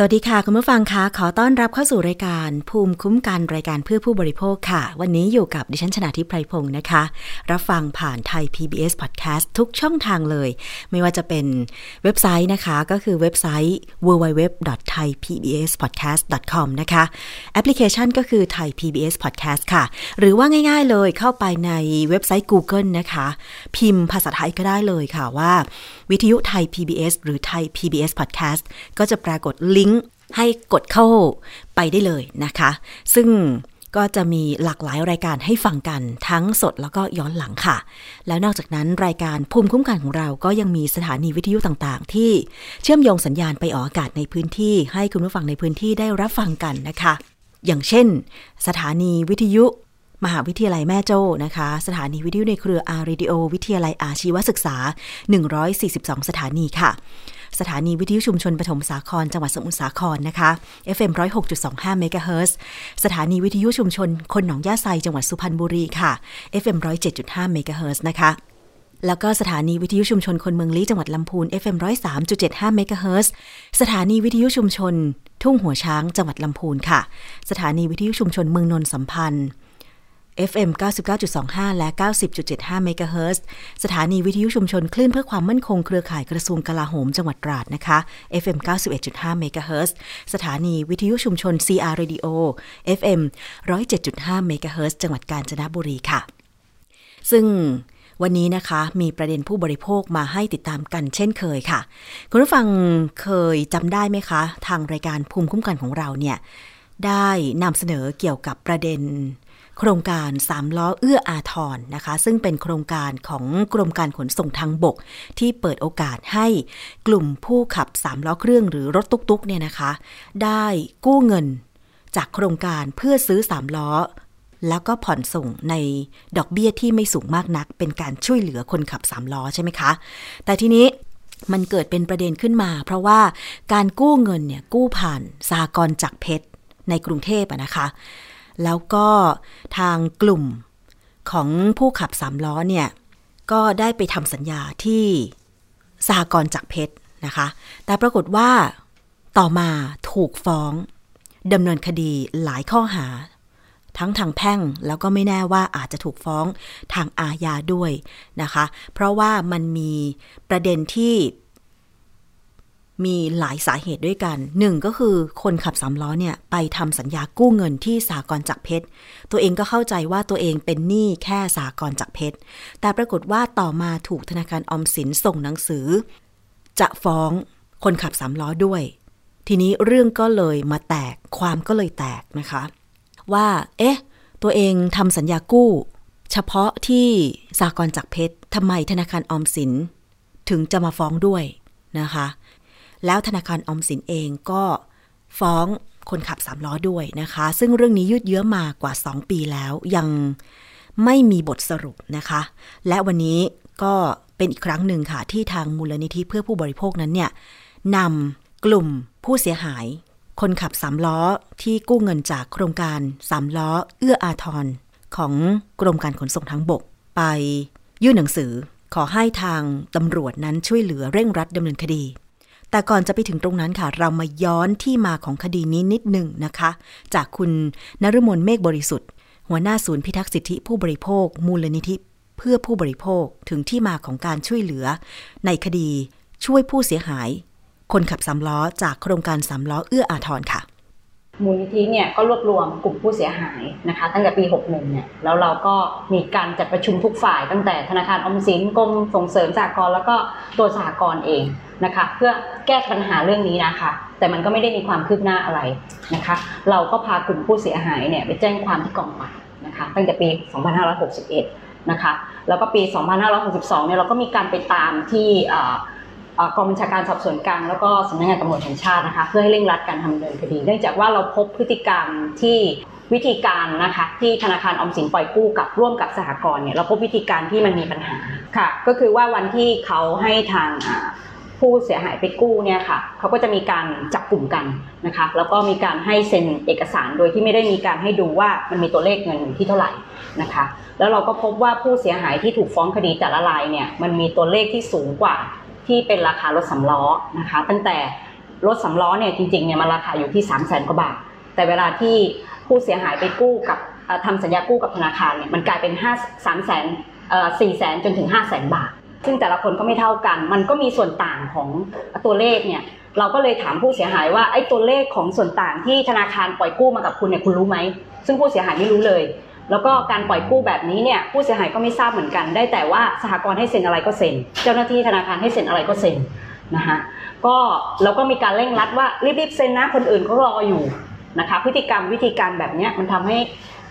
สวัสดีค่ะ คุณผู้ฟังคะขอต้อนรับเข้าสู่รายการภูมิคุ้มกันรายการเพื่อผู้บริโภคค่ะ วันนี้อยู่กับดิฉันชนะทิพไพรพงศ์นะคะ รับฟังผ่านไทย PBS Podcast ทุกช่องทางเลย ไม่ว่าจะเป็นเว็บไซต์นะคะ ก็คือเว็บไซต์ www.thaipbspodcast.com นะคะแอปพลิเคชันก็คือ Thai PBS Podcast ค่ะ หรือว่าง่าย ๆเลยเข้าไปในเว็บไซต์ Google นะคะ พิมพ์ภาษาไทยก็ได้เลยค่ะว่า วิทยุไทย PBS หรือไทย PBS Podcast ก็จะปรากฏลิงก์ให้กดเข้าไปได้เลยนะคะ ซึ่งก็จะมีหลากหลายรายการให้ฟังกันทั้งสดแล้วก็ย้อนหลังค่ะ แล้วนอกจากนั้นรายการภูมิคุ้มกันของเราก็ยังมีสถานีวิทยุต่างๆ ที่เชื่อมโยงสัญญาณไปออกอากาศในพื้นที่ ให้คุณผู้ฟังในพื้นที่ได้รับฟังกันนะคะ อย่างเช่น สถานีวิทยุ มหาวิทยาลัยแม่โจ้นะคะ สถานีวิทยุในเครือ R-Radio วิทยาลัยอาชีวศึกษา 142 สถานีค่ะ สถานีวิทยุชุมชนปฐมสาคร จังหวัดสมุทรสาครนะคะ FM 106.25เมกะเฮิรตซ์สถานีวิทยุชุมชน คนหนองย่าไซจังหวัดสุพรรณบุรีค่ะ FM 107.5เมกะเฮิรตซ์นะคะแล้วก็สถานีวิทยุชุมชนคนเมืองลี้จังหวัดลำพูน FM 103.75เมกะเฮิรตซ์สถานีวิทยุชุมชน ทุ่งหัวช้างจังหวัดลำพูนค่ะ สถานีวิทยุชุมชนเมืองนนสัมพันธ์ FM 99.25 และ 90.75 เมกะเฮิรตซ์สถานีวิทยุชุมชนคลื่นเพื่อความมั่นคงเครือข่ายกระทรวงกลาโหมจังหวัดตราดนะคะ FM 91.5 เมกะเฮิรตซ์สถานีวิทยุชุมชน CR Radio FM 107.5 เมกะเฮิรตซ์จังหวัดกาญจนบุรีค่ะ ซึ่งวันนี้นะคะมีประเด็นผู้บริโภคมาให้ติดตามกันเช่นเคยค่ะ คุณผู้ฟังเคยจำได้ไหมคะ ทางรายการภูมิคุ้มกันของเราเนี่ยได้นำเสนอเกี่ยวกับประเด็น โครงการสามล้อเอื้ออาทรนะคะ ซึ่งเป็นโครงการของกรมการขนส่งทางบก ที่เปิดโอกาสให้กลุ่มผู้ขับสามล้อเครื่องหรือรถตุ๊กๆเนี่ยนะคะ ได้กู้เงินจากโครงการเพื่อซื้อสามล้อแล้วก็ผ่อนส่งในดอกเบี้ยที่ไม่สูงมากนัก เป็นการช่วยเหลือคนขับสามล้อใช่ไหมคะ แต่ทีนี้มันเกิดเป็นประเด็นขึ้นมา เพราะว่าการกู้เงินเนี่ยกู้ผ่านสหกรจักเพชรในกรุงเทพอะนะคะ แล้วก็ทางกลุ่มของผู้ขับสามล้อเนี่ย ก็ได้ไปทำสัญญาที่สหกรณ์จักรเพชรนะคะ แต่ปรากฏว่าต่อมาถูกฟ้องดำเนินคดีหลายข้อหา ทั้งทางแพ่งแล้วก็ไม่แน่ว่าอาจจะถูกฟ้องทางอาญาด้วยนะคะ เพราะว่ามันมีประเด็นที่ มีหลายสาเหตุด้วยกันหนึ่งก็คือคนขับสามล้อเนี่ย ไปทำสัญญากู้เงินที่สากรจักรเพชร ตัวเองก็เข้าใจว่าตัวเองเป็นหนี้แค่สากรจักรเพชร แต่ปรากฏว่าต่อมาถูกธนาคารออมสินส่งหนังสือ จะฟ้องคนขับสามล้อด้วย ทีนี้เรื่องก็เลยมาแตกความก็เลยแตกนะคะ ว่า เอ๊ะ ตัวเองทำสัญญากู้ เฉพาะที่สากรจักรเพชรทำไมธนาคารออมสิน ถึงจะมาฟ้องด้วยนะคะ แล้วธนาคารออมสินเองก็ฟ้องคนขับสามล้อด้วยนะคะ ซึ่งเรื่องนี้ยืดเยื้อมากว่า 2 ปีแล้วยังไม่มีบทสรุปนะคะ และวันนี้ก็เป็นอีกครั้งหนึ่งค่ะ ที่ทางมูลนิธิเพื่อผู้บริโภคนั้นเนี่ยนำกลุ่มผู้เสียหาย คนขับสามล้อที่กู้เงินจากโครงการสามล้อ เอื้ออาทรของกรมการขนส่งทางบก ไปยื่นหนังสือ ขอให้ทางตำรวจนั้นช่วยเหลือเร่งรัดดำเนินคดี แต่ก่อนจะไปถึงตรงนั้นค่ะ เรามาย้อนที่มาของคดีนี้นิดหนึ่งนะคะ จากคุณนฤมลเมฆบริสุทธิ์ หัวหน้าศูนย์พิทักษ์สิทธิผู้บริโภค มูลนิธิเพื่อผู้บริโภคถึงที่มาของการช่วยเหลือ ในคดีช่วยผู้เสียหาย คนขับสามล้อจากโครงการสามล้อเอื้ออาทรค่ะ มูลนิธิเนี่ยก็รวบรวมกลุ่มผู้เสียหายนะคะ ตั้งแต่ปี 61 เนี่ยแล้วเราก็มีการจัดประชุมทุกฝ่ายตั้งแต่ธนาคารอมสินกรมส่งเสริมสหกรณ์แล้วก็ตัวสหกรณ์เองนะคะ เพื่อแก้ปัญหาเรื่องนี้นะคะ แต่มันก็ไม่ได้มีความคืบหน้าอะไรนะคะ เราก็พากลุ่มผู้เสียหายเนี่ยไปแจ้งความที่กองปราบนะคะ ตั้งแต่ปี 2561 นะคะ แล้วก็ปี 2562 เนี่ยเราก็มีการไปตามที่ กองบัญชาการสอบสวนกลางแล้วก็สำนักงานตำรวจแห่งชาตินะคะ เพื่อให้เร่งรัดการทำดำเนินคดี เนื่องจากว่าเราพบพฤติกรรมที่วิธีการนะคะที่ธนาคารออมสินปล่อยกู้กับร่วมกับสหกรณ์เนี่ยเราพบวิธีการที่มันมีปัญหาค่ะ ก็คือว่าวันที่เขาให้ทางผู้เสียหายไปกู้เนี่ยค่ะเขาก็จะมีการจับกลุ่มกันนะคะ แล้วก็มีการให้เซ็นเอกสารโดยที่ไม่ได้มีการให้ดูว่ามันมีตัวเลขเงินที่เท่าไหร่นะคะ แล้วเราก็พบว่าผู้เสียหายที่ถูกฟ้องคดีแต่ละรายเนี่ยมันมีตัวเลขที่สูงกว่า ที่เป็นราคารถสำล้อนะคะ ตั้งแต่รถสำล้อเนี่ยจริงๆเนี่ยมันราคาอยู่ที่ 3 0 0แสนกว่าบาท แต่เวลาที่ผู้เสียหายไปกู้กับทำสัญญากู้กับธนาคารเนี่ยมันกลายเป็น5 3แสนสี่แสนจนถึง5แสนบาท ซึ่งแต่ละคนก็ไม่เท่ากัน มันก็มีส่วนต่างของตัวเลขเนี่ยเราก็เลยถามผู้เสียหายว่าไอ้ตัวเลขของส่วนต่างที่ธนาคารปล่อยกู้มากับคุณเนี่ยคุณรู้ไหมซึ่งผู้เสียหายไม่รู้เลย แล้วก็การปล่อยกู้แบบนี้เนี่ยผู้เสียหายก็ไม่ทราบเหมือนกัน ได้แต่ว่าสหกรณ์ให้เซ็นอะไรก็เซ็น เจ้าหน้าที่ธนาคารให้เซ็นอะไรก็เซ็นนะคะก็เราก็มีการเร่งรัดว่ารีบๆเซ็นนะคนอื่นเขารออยู่นะคะพฤติกรรมวิธีการแบบนี้มันทำให้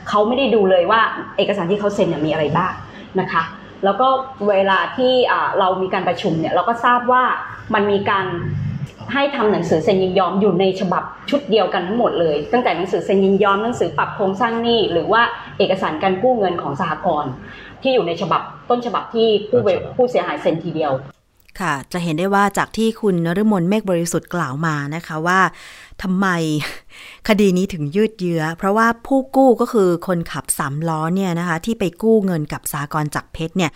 เขาไม่ได้ดูเลยว่าเอกสารที่เขาเซ็นเนี่ยมีอะไรบ้างนะคะแล้วก็เวลาที่เรามีการประชุมเนี่ยเราก็ทราบว่ามันมีการ ให้ทำหนังสือเซ็นยินยอมอยู่ในฉบับชุดเดียวกันทั้งหมดเลย ตั้งแต่หนังสือเซ็นยินยอมหนังสือปรับโครงสร้างหนี้หรือว่าเอกสารการกู้เงินของสหกรณ์ที่อยู่ในฉบับต้นฉบับที่ผู้ผู้เสียหายเซ็นทีเดียว ค่ะ จะเห็นได้ว่าจากที่คุณนฤมลเมฆบริสุทธิ์กล่าวมานะคะว่าทำไมคดีนี้ถึงยืดเยื้อ เพราะว่าผู้กู้ก็คือคนขับสามล้อเนี่ยนะคะที่ไปกู้เงินกับสากรจักเพชรเนี่ย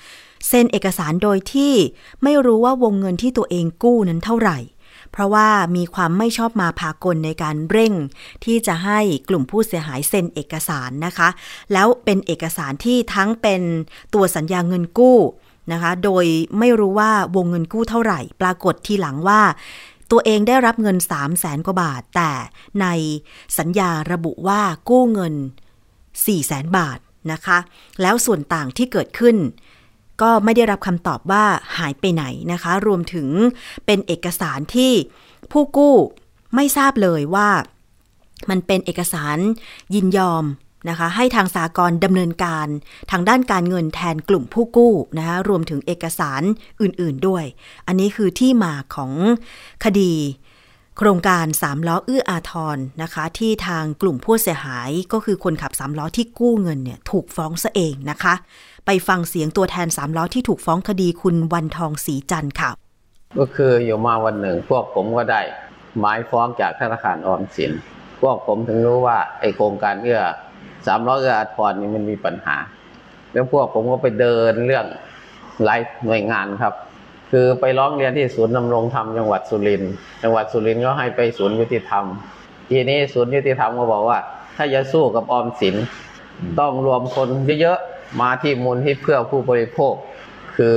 เซ็นเอกสารโดยที่ไม่รู้ว่าวงเงินที่ตัวเองกู้นั้นเท่าไหร่ เพราะว่ามีความไม่ชอบมาพากลในการเร่ง ที่จะให้กลุ่มผู้เสียหายเซ็นเอกสารนะคะ แล้วเป็นเอกสารที่ทั้งเป็นตัวสัญญาเงินกู้นะคะ โดยไม่รู้ว่าวงเงินกู้เท่าไหร่ ปรากฏทีหลังว่าตัวเองได้รับเงิน 3 0 0แสนกว่าบาท แต่ในสัญญาระบุว่ากู้เงิน 4 0 0แสนบาทนะคะ แล้วส่วนต่างที่เกิดขึ้น ก็ไม่ได้รับคำตอบว่าหายไปไหนนะคะ รวมถึงเป็นเอกสารที่ผู้กู้ไม่ทราบเลยว่ามันเป็นเอกสารยินยอมนะคะให้ทางสากลดำเนินการทางด้านการเงินแทนกลุ่มผู้กู้นะคะรวมถึงเอกสารอื่นๆด้วย อันนี้คือที่มาของคดี โครงการสามล้อเอื้ออาทรนะคะ ที่ทางกลุ่มผู้เสียหายก็คือคนขับสามล้อที่กู้เงินเนี่ยถูกฟ้องซะเองนะคะ ไปฟังเสียงตัวแทนสามล้อที่ถูกฟ้องคดีคุณวันทองศรีจันทร์ค่ะ ก็คืออยู่มาวันหนึ่งพวกผมก็ได้หมายฟ้องจากธนาคารออมสิน พวกผมถึงรู้ว่าไอโครงการเอื้อสามร้อยอาทรนี่มันมีปัญหาเรื่องพวกผมก็ไปเดินเรื่องหลายหน่วยงานครับ คือไปร้องเรียนที่ศูนย์ดำรงธรรมจังหวัดสุรินทร์จังหวัดสุรินทร์ก็ให้ไปศูนย์ยุติธรรม ทีนี้ศูนย์ยุติธรรมก็บอกว่า ถ้าจะสู้กับออมสินต้องรวมคนเยอะๆ มาที่มูลที่เพื่อผู้บริโภค คือ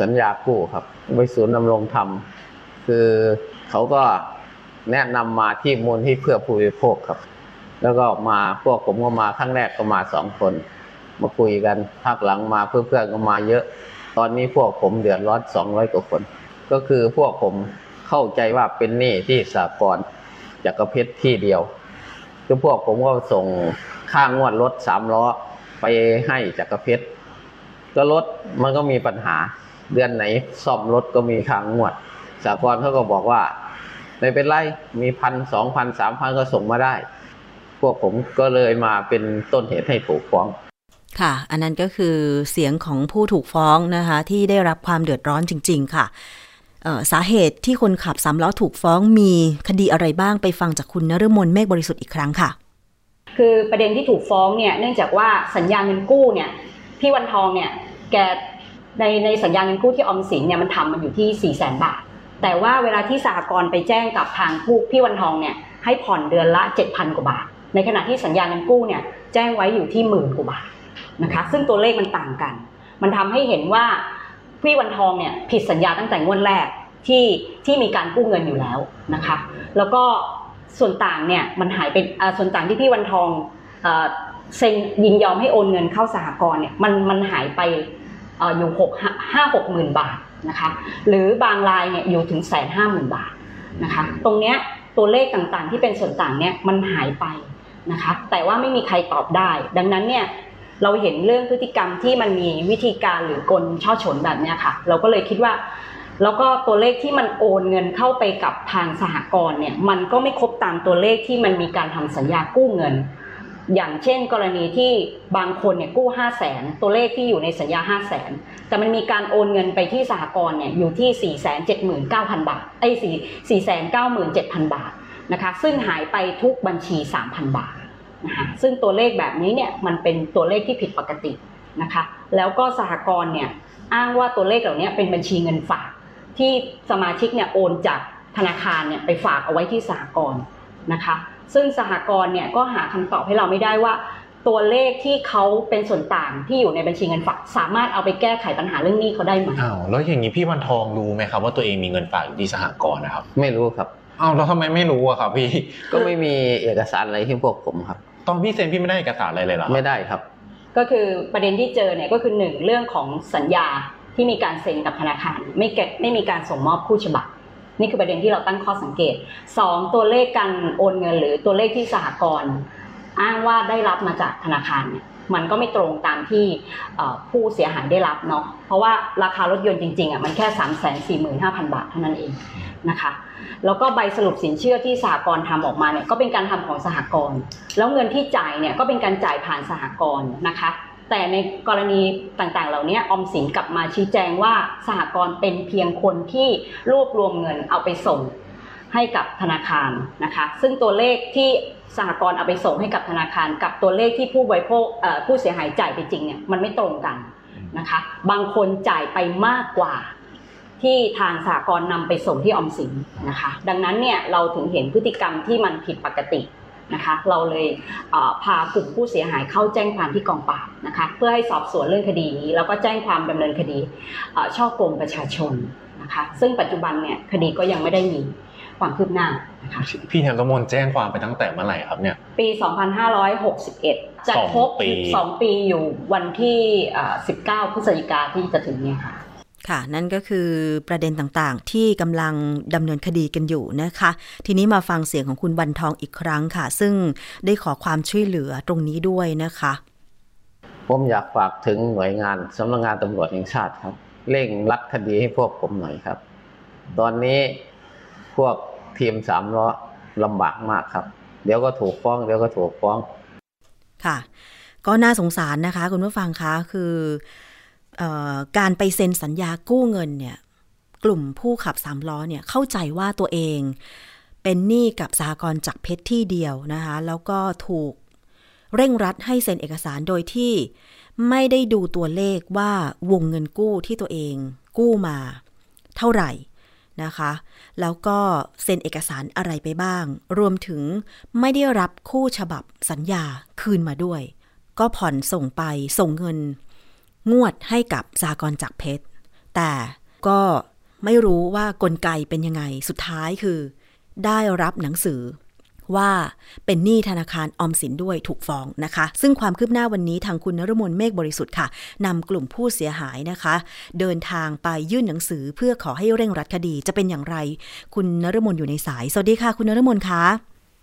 สัญญากู้ครับไปศูนย์ดำรงธรรม คือเขาก็แนะนำมาที่มูลที่เพื่อผู้บริโภคครับ แล้วก็มาพวกผมก็มาครั้งแรกก็มาสองคน มาคุยกันภาคหลังมาเพื่อนๆก็มาเยอะ ตอนนี้พวกผมเดือดร้อนสองร้อยกว่าคน ก็คือพวกผมเข้าใจว่าเป็นหนี้ที่สากลจักรเพชรที่เดียวคือพวกผมก็ส่งค่างวดรถสามล้อ ไปให้จักรเพชรก็รถมันก็มีปัญหา เดือนไหนซ่อมรถก็มีค่างวดสากลเขาก็บอกว่าไม่เป็นไรมีพันสองพันสามพันก็ส่งมาได้ พวกผมก็เลยมาเป็นต้นเหตุให้ถูกฟ้องค่ะ อันนั้นก็คือเสียงของผู้ถูกฟ้องนะคะ ที่ได้รับความเดือดร้อนจริง ๆ ค่ะสาเหตุที่คนขับสามล้อถูกฟ้องมีคดีอะไรบ้างไปฟังจากคุณนฤมลเมฆบริสุทธิ์อีกครั้งค่ะ คือประเด็นที่ถูกฟ้องเนี่ยเนื่องจากว่าสัญญาเงินกู้เนี่ยพี่วันทองเนี่ยแกในในสัญญาเงินกู้ที่ออมสินเนี่ยมันทำมันอยู่ที่4ี่แสนบาท แต่ว่าเวลาที่สหกรณ์ไปแจ้งกับทางผู้พี่วันทองเนี่ยให้ผ่อนเดือนละ 7,000 กว่าบาท ในขณะที่สัญญาเงินกู้เนี่ยแจ้งไว้อยู่ที่หมื่นกว่าบาทนะคะซึ่งตัวเลขมันต่างกัน มันทำให้เห็นว่าพี่วันทองเนี่ยผิดสัญญาตั้งแต่งวดแรกที่ที่มีการกู้เงินอยู่แล้วนะคะ แล้วก็ ส่วนต่างเนี่ยมันหายไปส่วนต่างที่พี่วันทองเซ็นยินยอมให้โอนเงินเข้าสหกรณ์เนี่ยมันมันหายไปอยู่หกห้าหกหมื่นบาทนะคะหรือบางรายเนี่ยอยู่ถึงแสนห้าหมื่นบาทนะคะตรงเนี้ยตัวเลขต่างๆ ที่เป็นส่วนต่างเนี่ยมันหายไปนะคะแต่ว่าไม่มีใครตอบได้ ดังนั้นเนี่ยเราเห็นเรื่องพฤติกรรมที่มันมีวิธีการหรือกลช่อฉนแบบนี้ค่ะ เราก็เลยคิดว่า แล้วก็ตัวเลขที่มันโอนเงินเข้าไปกับทางสหกรณ์เนี่ยมันก็ไม่ครบตามตัวเลขที่มันมีการทำสัญญากู้เงิน อย่างเช่น กรณีที่บางคนเนี่ยกู้5 0 0แสนตัวเลขที่อยู่ในสัญญา5 0 0แสนแต่มันมีการโอนเงินไปที่สหกรณ์เนี่ยอยู่ที่479,000บาทไอ้4 497,000บาทนะคะซึ่งหายไปทุกบัญชี 3,000 บาทนะคะซึ่งตัวเลขแบบนี้เนี่ยมันเป็นตัวเลขที่ผิดปกตินะคะแล้วก็สหกรณ์เนี่ยอ้างว่าตัวเลขเหล่านี้เป็นบัญชีเงินฝาก ที่สมาชิกเนี่ยโอนจากธนาคารเนี่ยไปฝากเอาไว้ที่สหกรณ์นะคะ ซึ่งสหกรณ์เนี่ยก็หาคำตอบให้เราไม่ได้ว่า ตัวเลขที่เขาเป็นส่วนต่างที่อยู่ในบัญชีเงินฝาก สามารถเอาไปแก้ไขปัญหาเรื่องนี้เขาได้ไหมอ้าวแล้วอย่างนี้พี่วันทองรู้ไหมครับว่าตัวเองมีเงินฝากอยู่ที่สหกรณ์นะครับ ไม่รู้ครับอ้าวแล้วทำไมไม่รู้อะครับพี่ก็ไม่มีเอกสารอะไรที่พวกผมครับ ตอนพี่เซ็นพี่ไม่ได้เอกสารอะไรเลยหรอไม่ได้ครับ ก็คือประเด็นที่เจอเนี่ยก็คือหนึ่งเรื่องของสัญญา ที่มีการเซ็นกับธนาคารไม่เก็บไม่มีการส่งมอบคู่ฉบับ นี่คือประเด็นที่เราตั้งข้อสังเกต 2 ตัวเลขการโอนเงิน หรือตัวเลขที่สหกรณ์อ้างว่าได้รับมาจากธนาคารเนี่ยมันก็ไม่ตรงตามที่ผู้เสียหายได้รับเนาะ เพราะว่าราคารถยนต์จริงๆอะมันแค่ 3 4 5 0 0 0 บาทเท่านั้นเองนะคะ แล้วก็ใบสรุปสินเชื่อที่สหกรณ์ทำออกมาเนี่ยก็เป็นการทำของสหกรณ์ แล้วเงินที่จ่ายเนี่ยก็เป็นการจ่ายผ่านสหกรณ์นะคะ แต่ในกรณีต่างๆ เหล่านี้ออมสินกลับมาชี้แจงว่าสหกรณ์เป็นเพียงคนที่รวบรวมเงินเอาไปส่งให้กับธนาคารนะคะ ซึ่งตัวเลขที่สหกรณ์เอาไปส่งให้กับธนาคาร กับตัวเลขที่ผู้บริโภคผู้เสียหายจ่ายไปจริงเนี่ยมันไม่ตรงกันนะคะ บางคนจ่ายไปมากกว่าที่ทางสหกรณ์นำไปส่งที่ออมสินนะคะ ดังนั้นเนี่ยเราถึงเห็นพฤติกรรมที่มันผิดปกติ นะคะ เราเลยพากลุ่มผู้เสียหายเข้าแจ้งความที่กองปราบนะคะ เพื่อให้สอบสวนเรื่องคดีนี้ แล้วก็แจ้งความดำเนินคดีช่อโกงประชาชนนะคะ ซึ่งปัจจุบันเนี่ยคดีก็ยังไม่ได้มีความคืบหน้านะคะพี่แทนกมลแจ้งความไปตั้งแต่เมื่อไหร่ครับเนี่ย ปี 2561 จะครบ 2 ปีอยู่วันที่ 19 พฤศจิกาที่จะถึงเนี่ยค่ะ ค่ะ นั่นก็คือประเด็นต่างๆ ที่กำลังดำเนินคดีกันอยู่นะคะ ทีนี้มาฟังเสียงของคุณวันทองอีกครั้งค่ะ ซึ่งได้ขอความช่วยเหลือตรงนี้ด้วยนะคะ ผมอยากฝากถึงหน่วยงานสำนักงงานตำรวจแห่งชาติครับ เร่งรัดคดีให้พวกผมหน่อยครับ ตอนนี้พวกทีมสามล้อลำบากมากครับ เดี๋ยวก็ถูกฟ้อง เดี๋ยวก็ถูกฟ้อง ค่ะ ก็น่าสงสารนะคะ คุณผู้ฟังคะคือ การไปเซ็นสัญญากู้เงินเนี่ย กลุ่มผู้ขับสามล้อเนี่ยเข้าใจว่าตัวเองเป็นหนี้กับสหกรจักเพชรที่เดียวนะคะ แล้วก็ถูกเร่งรัดให้เซ็นเอกสารโดยที่ไม่ได้ดูตัวเลขว่าวงเงินกู้ที่ตัวเองกู้มาเท่าไหร่นะคะ แล้วก็เซ็นเอกสารอะไรไปบ้าง รวมถึงไม่ได้รับคู่ฉบับสัญญาคืนมาด้วย ก็ผ่อนส่งไปส่งเงิน งวดให้กับสากรจักเพชร แต่ก็ไม่รู้ว่ากลไกเป็นยังไง สุดท้ายคือ ได้รับหนังสือว่าเป็นหนี้ธนาคารออมสินด้วยถูกฟ้องนะคะ ซึ่งความคืบหน้าวันนี้ทางคุณนรมนเมฆบริสุทธิ์ค่ะนำกลุ่มผู้เสียหายนะคะ เดินทางไปยื่นหนังสือเพื่อขอให้เร่งรัดคดีจะเป็นอย่างไร คุณนรมนอยู่ในสาย สวัสดีค่ะ คุณนรมนคะ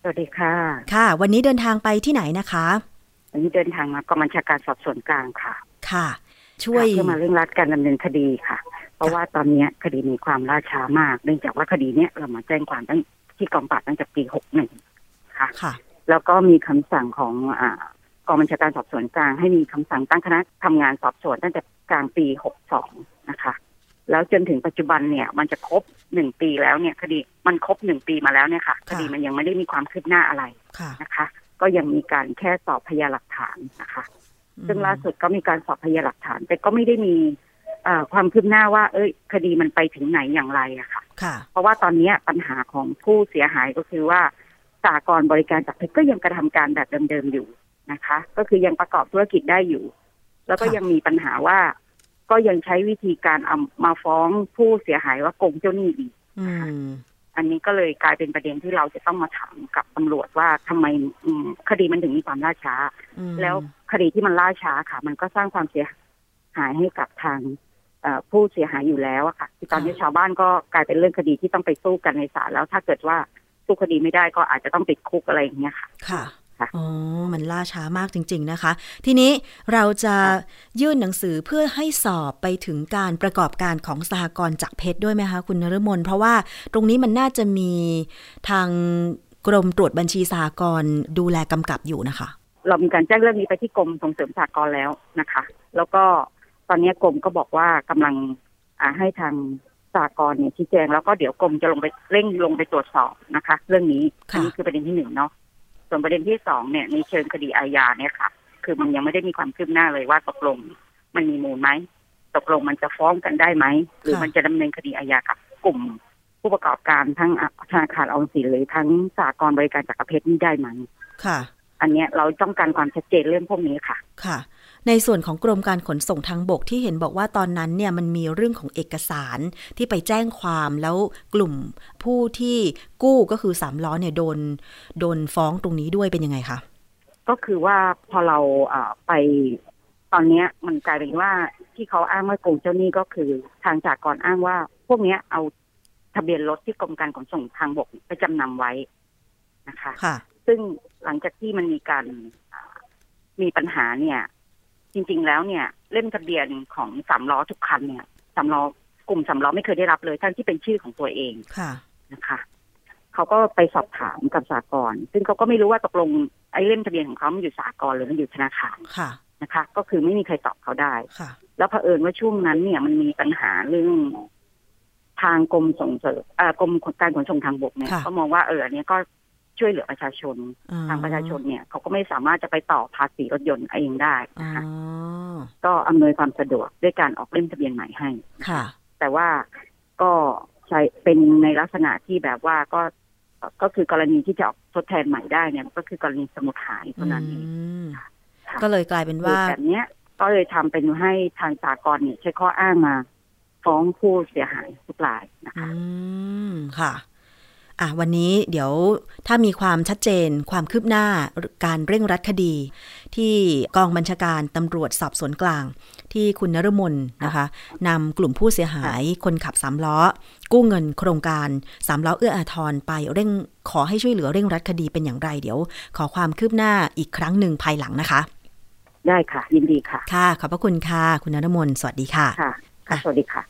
สวัสดีค่ะ ค่ะ วันนี้เดินทางไปที่ไหนนะคะ วันนี้เดินทางมากองบัญชาการสอบสวนกลางค่ะ ค่ะ ช่วยเพื่อมาเร่งรัดการดำเนินคดีค่ะ เพราะว่าตอนนี้คดีมีความล่าช้ามากเนื่องจากว่าคดีเนี้ยเรามาแจ้งความตั้งที่กองปราบตั้งแต่ปีหกหนึ่งค่ะ แล้วก็มีคำสั่งของอ่ากองบัญชาการสอบสวนกลางให้มีคำสั่งตั้งคณะทำงานสอบสวนตั้งแต่กลางปีหกสองนะคะ แล้วจนถึงปัจจุบันเนี่ย มันจะครบหนึ่งปีแล้วเนี่ย คดีมันครบหนึ่งปีมาแล้วเนี่ยค่ะ คดีมันยังไม่ได้มีความคืบหน้าอะไรนะคะ ก็ยังมีการแค่สอบพยานหลักฐานนะคะ ซึ่งล่าสุดก็มีการสอบพยานหลักฐาน แต่ก็ไม่ได้มีความคืบหน้าว่า เอ้ย คดีมันไปถึงไหนอย่างไรอะค่ะ เพราะว่าตอนนี้ปัญหาของผู้เสียหายก็คือว่าสากรบริการจากเพชรก็ยังกระทำการแบบเดิมๆอยู่นะคะ ก็คือยังประกอบธุรกิจได้อยู่ แล้วก็ยังมีปัญหาว่า ก็ยังใช้วิธีการเอามาฟ้องผู้เสียหายว่าโกงเจ้าหนี้อีก อันนี้ก็เลยกลายเป็นประเด็นที่เราจะต้องมาถามกับตำรวจว่าทำไมคดีมันถึงมีความล่าช้า แล้วคดีที่มันล่าช้าค่ะ มันก็สร้างความเสียหายให้กับทางผู้เสียหายอยู่แล้วอะค่ะที่ตอนนี้ชาวบ้านก็กลายเป็นเรื่องคดีที่ต้องไปสู้กันในศาลแล้วถ้าเกิดว่าสู้คดีไม่ได้ก็อาจจะต้องติดคุกอะไรอย่างเงี้ยค่ะ ค่ะ อ๋อ มันล่าช้ามากจริง ๆนะคะ ทีนี้เราจะยื่นหนังสือเพื่อให้สอบไปถึงการประกอบการของสหกรณ์จากเพชรด้วยไหมคะ คุณนรมน เพราะว่าตรงนี้มันน่าจะมีทางกรมตรวจบัญชีสหกรณ์ดูแลกำกับอยู่นะคะ เรามีการแจ้งเรื่องนี้ไปที่กรมส่งเสริมสหกรณ์แล้วนะคะ แล้วก็ตอนนี้กรมก็บอกว่ากำลังอ่าให้ทางสหกรณ์เนี่ยชี้แจงแล้วก็เดี๋ยวกรมจะลงไปเร่งลงไปตรวจสอบนะคะ เรื่องนี้อัค่ะนนี้คือประเด็นที่หนึ่งเนาะ ส่วนประเด็นที่สองเนี่ยในเชิงคดีอาญาเนี่ยค่ะ คือมันยังไม่ได้มีความคืบหน้าเลยว่าตกลงมันมีมูลไหมตกลงมันจะฟ้องกันได้ไหมหรือมันจะดำเนินคดีอาญากับกลุ่มผู้ประกอบการทั้งอะธนาคารออมสินหรือทั้งสหกรณ์บริการจักรเพชรนี่ได้ไหมค่ะ อันเนี้ยเราต้องการความชัดเจนเรื่องพวกนี้ค่ะ ค่ะ ในส่วนของกรมการขนส่งทางบกที่เห็นบอกว่าตอนนั้นเนี่ยมันมีเรื่องของเอกสารที่ไปแจ้งความแล้วกลุ่มผู้ที่กู้ก็คือสามล้อเนี่ยโดนโดนฟ้องตรงนี้ด้วยเป็นยังไงคะก็คือว่าพอเราไปตอนนี้มันกลายเป็นว่าที่เขาอ้างว่าโกงเจ้าหนี้ก็คือทางจากกรอ้างว่า พวกนี้เอาทะเบียนรถที่กรมการขนส่งทางบกไปจำนำไว้นะคะ ค่ะ ซึ่งหลังจากที่มันมีการมีปัญหาเนี่ย จริง ๆ แล้วเนี่ยเล่มทะเบียนของสามล้อทุกคันเนี่ยสามล้อกลุ่มสามล้อไม่เคยได้รับเลยทั้งที่เป็นชื่อของตัวเองค่ะนะคะเขาก็ไปสอบถามกับสากลซึ่งเขาก็ไม่รู้ว่าตกลงไอ้เล่มทะเบียนของเขามันอยู่สากลหรือมันอยู่ธนาคารค่ะนะคะ ก็คือไม่มีใครตอบเขาได้ค่ะ แล้วเผอิญว่าช่วงนั้นเนี่ยมันมีปัญหาเรื่องทางกรมส่งเสริมอ่ากรมการขนส่งทางบกเนี่ยค่ะก็มองว่าเอออันเนี้ยก็ ช่วยเหลือประชาชนอ๋อทางประชาชนเนี่ยเขาก็ไม่สามารถจะไปต่อภาษีรถยนต์เองได้อ๋อนะคะก็อำนวยความสะดวกด้วยการออกเล่มทะเบียนใหม่ให้ค่ะ แต่ว่าก็ใช้เป็นในลักษณะที่แบบว่าก็ก็คือกรณีที่จะออกทดแทนใหม่ได้เนี่ย ก็คือกรณีสมุดหายเท่านั้นเองอืมค่ะก็เลยกลายเป็นว่าแบบเนี้ย ก็เลยทำเป็นให้ทางสากลเนี่ยใช้ข้ออ้างมา ฟ้องผู้เสียหายทุกรายนะอืคะมค่ะ อะวันนี้เดี๋ยวถ้ามีความชัดเจนความคืบหน้าการเร่งรัดคดี ที่กองบัญชาการตำรวจสอบสวนกลาง ที่คุณนรมนนะคะนำกลุ่มผู้เสียหายคนขับสามล้อ กู้เงินโครงการสามล้อเอื้ออาทรไปเร่งขอให้ช่วยเหลือเร่งรัดคดีเป็นอย่างไร เดี๋ยว ขอความคืบหน้าอีกครั้งหนึ่งภายหลังนะคะ ได้ค่ะ ยินดีค่ะ ค่ะ ขอบพระคุณค่ะ คุณนรมนสวัสดีค่ะค่ะค่ะสวัสดีค่ะ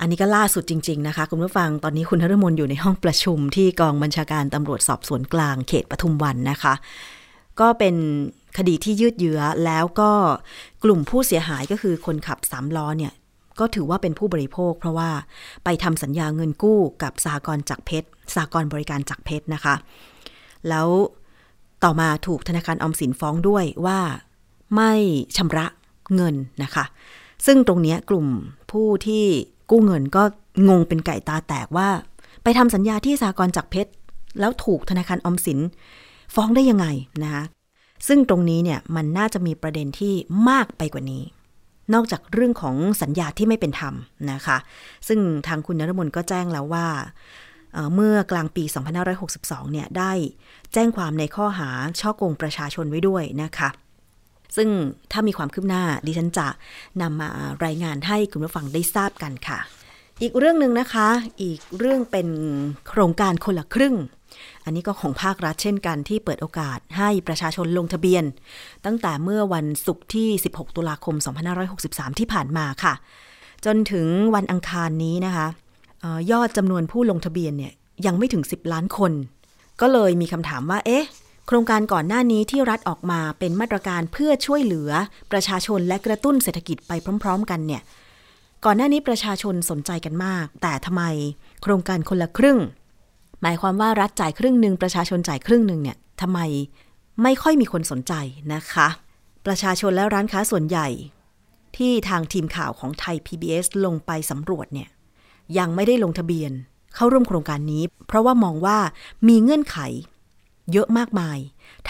อันนี้ก็ล่าสุดจริง ๆ นะคะ คุณผู้ฟังตอนนี้คุณนรมนอยู่ในห้องประชุมที่กองบัญชาการตำรวจสอบสวนกลางเขตปทุมวันนะคะ ก็เป็นคดีที่ยืดเยื้อแล้วก็กลุ่มผู้เสียหายก็คือคนขับสามล้อเนี่ยก็ถือว่าเป็นผู้บริโภค เพราะว่าไปทำสัญญาเงินกู้กับสหกรจักเพชรสหกรบริการจักเพชรนะคะ แล้วต่อมาถูกธนาคารออมสินฟ้องด้วยว่าไม่ชำระเงินนะคะ ซึ่งตรงนี้กลุ่มผู้ที่ กู้เงินก็งงเป็นไก่ตาแตกว่า ไปทำสัญญาที่สากลจักเพชร แล้วถูกธนาคารอมสิน ฟ้องได้ยังไงนะคะซึ่งตรงนี้เนี่ยมันน่าจะมีประเด็นที่มากไปกว่านี้ นอกจากเรื่องของสัญญาที่ไม่เป็นธรรมนะคะ ซึ่งทางคุณนรมนก็แจ้งแล้วว่าเอ่อเมื่อกลางปี 2562 เนี่ยได้แจ้งความในข้อหาช่อโกงประชาชนไว้ด้วยนะคะ ซึ่งถ้ามีความคืบหน้าดิฉันจะนำมารายงานให้คุณผู้ฟังได้ทราบกันค่ะ อีกเรื่องหนึ่งนะคะ อีกเรื่องเป็นโครงการคนละครึ่ง อันนี้ก็ของภาครัฐเช่นกันที่เปิดโอกาสให้ประชาชนลงทะเบียน ตั้งแต่เมื่อวันศุกร์ที่ 16 ตุลาคม 2563 ที่ผ่านมาค่ะ จนถึงวันอังคารนี้นะคะออยอดจำนวนผู้ลงทะเบียนเนี่ยยังไม่ถึง 10 ล้านคน ก็เลยมีคำถามว่า เอ๊ะ โครงการก่อนหน้านี้ที่รัฐออกมาเป็นมาตรการเพื่อช่วยเหลือประชาชนและกระตุ้นเศรษฐกิจไปพร้อม ๆ กันเนี่ย ก่อนหน้านี้ประชาชนสนใจกันมาก แต่ทำไมโครงการคนละครึ่ง หมายความว่ารัฐจ่ายครึ่งหนึ่งประชาชนจ่ายครึ่งหนึ่งเนี่ยทำไมไม่ค่อยมีคนสนใจนะคะ ประชาชนและร้านค้าส่วนใหญ่ ที่ทางทีมข่าวของไทย PBS ลงไปสำรวจเนี่ยยังไม่ได้ลงทะเบียน เข้าร่วมโครงการนี้ เพราะว่ามองว่ามีเงื่อนไข เยอะมากมาย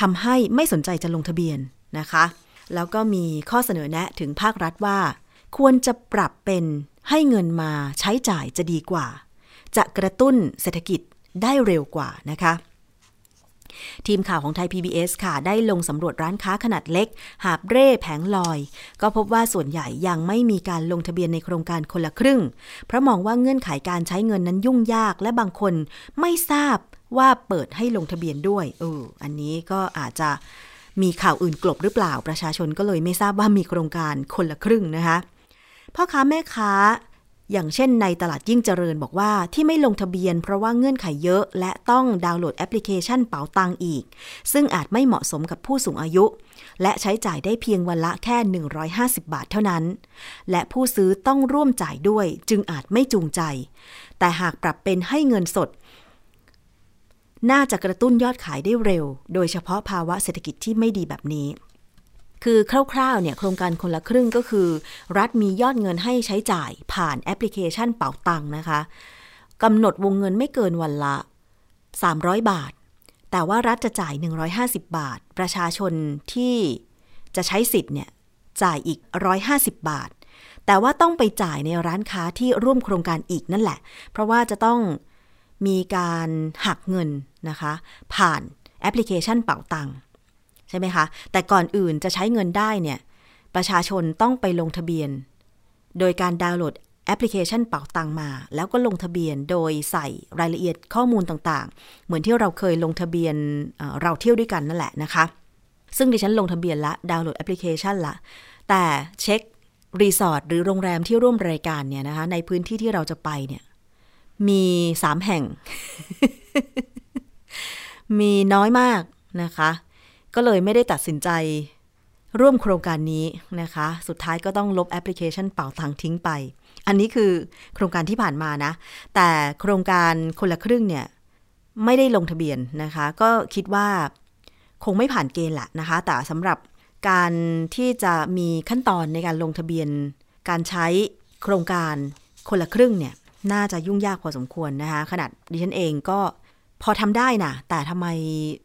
ทำให้ไม่สนใจจะลงทะเบียนนะคะ แล้วก็มีข้อเสนอแนะถึงภาครัฐว่า ควรจะปรับเป็นให้เงินมาใช้จ่ายจะดีกว่า จะกระตุ้นเศรษฐกิจได้เร็วกว่านะคะทีมข่าวของไทย PBS ค่ะ ได้ลงสำรวจร้านค้าขนาดเล็ก หาบเร่แผงลอย ก็พบว่าส่วนใหญ่ยังไม่มีการลงทะเบียนในโครงการคนละครึ่ง เพราะมองว่าเงื่อนไขการใช้เงินนั้นยุ่งยากและบางคนไม่ทราบ ว่าเปิดให้ลงทะเบียนด้วย เออ อันนี้ก็อาจจะมีข่าวอื่นกลบหรือเปล่า ประชาชนก็เลยไม่ทราบว่ามีโครงการคนละครึ่งนะคะ พ่อค้าแม่ค้าอย่างเช่นในตลาดยิ่งเจริญบอกว่าที่ไม่ลงทะเบียนเพราะว่าเงื่อนไขเยอะ และต้องดาวน์โหลดแอปพลิเคชันเป๋าตังอีก ซึ่งอาจไม่เหมาะสมกับผู้สูงอายุ และใช้จ่ายได้เพียงวันละแค่ 150 บาทเท่านั้น และผู้ซื้อต้องร่วมจ่ายด้วยจึงอาจไม่จูงใจ แต่หากปรับเป็นให้เงินสด น่าจะกระตุ้นยอดขายได้เร็ว โดยเฉพาะภาวะเศรษฐกิจที่ไม่ดีแบบนี้ คือคร่าวๆเนี่ยโครงการคนละครึ่งก็คือ รัฐมียอดเงินให้ใช้จ่ายผ่านแอปพลิเคชันเป๋าตังนะคะกำหนดวงเงินไม่เกินวันละ 300 บาท แต่ว่ารัฐจะจ่าย 150 บาท ประชาชนที่จะใช้สิทธิ์เนี่ยจ่ายอีก 150 บาท แต่ว่าต้องไปจ่ายในร้านค้าที่ร่วมโครงการอีกนั่นแหละ เพราะว่าจะต้อง มีการหักเงินนะคะ ผ่านแอปพลิเคชันเป๋าตังค์ใช่ไหมคะ แต่ก่อนอื่นจะใช้เงินได้เนี่ย ประชาชนต้องไปลงทะเบียน โดยการดาวน์โหลดแอปพลิเคชันเป๋าตังมา แล้วก็ลงทะเบียนโดยใส่รายละเอียดข้อมูลต่างๆ เหมือนที่เราเคยลงทะเบียนเราเที่ยวด้วยกันนั่นแหละนะคะ ซึ่งดิฉันลงทะเบียนละดาวน์โหลดแอปพลิเคชันละแต่เช็ครีสอร์ทหรือโรงแรมที่ร่วมรายการเนี่ยนะคะในพื้นที่ที่เราจะไปเนี่ย มีสามแห่ง มีน้อยมากนะคะ ก็เลยไม่ได้ตัดสินใจร่วมโครงการนี้นะคะ สุดท้ายก็ต้องลบแอปพลิเคชันเป๋าตังทิ้งไป อันนี้คือโครงการที่ผ่านมานะ แต่โครงการคนละครึ่งเนี่ย ไม่ได้ลงทะเบียนนะคะ ก็คิดว่าคงไม่ผ่านเกณฑ์แหละนะคะ แต่สำหรับการที่จะมีขั้นตอนในการลงทะเบียน การใช้โครงการคนละครึ่งเนี่ย น่าจะยุ่งยากพอสมควรนะคะ ขนาดดิฉันเองก็พอทำได้นะแต่ทำไม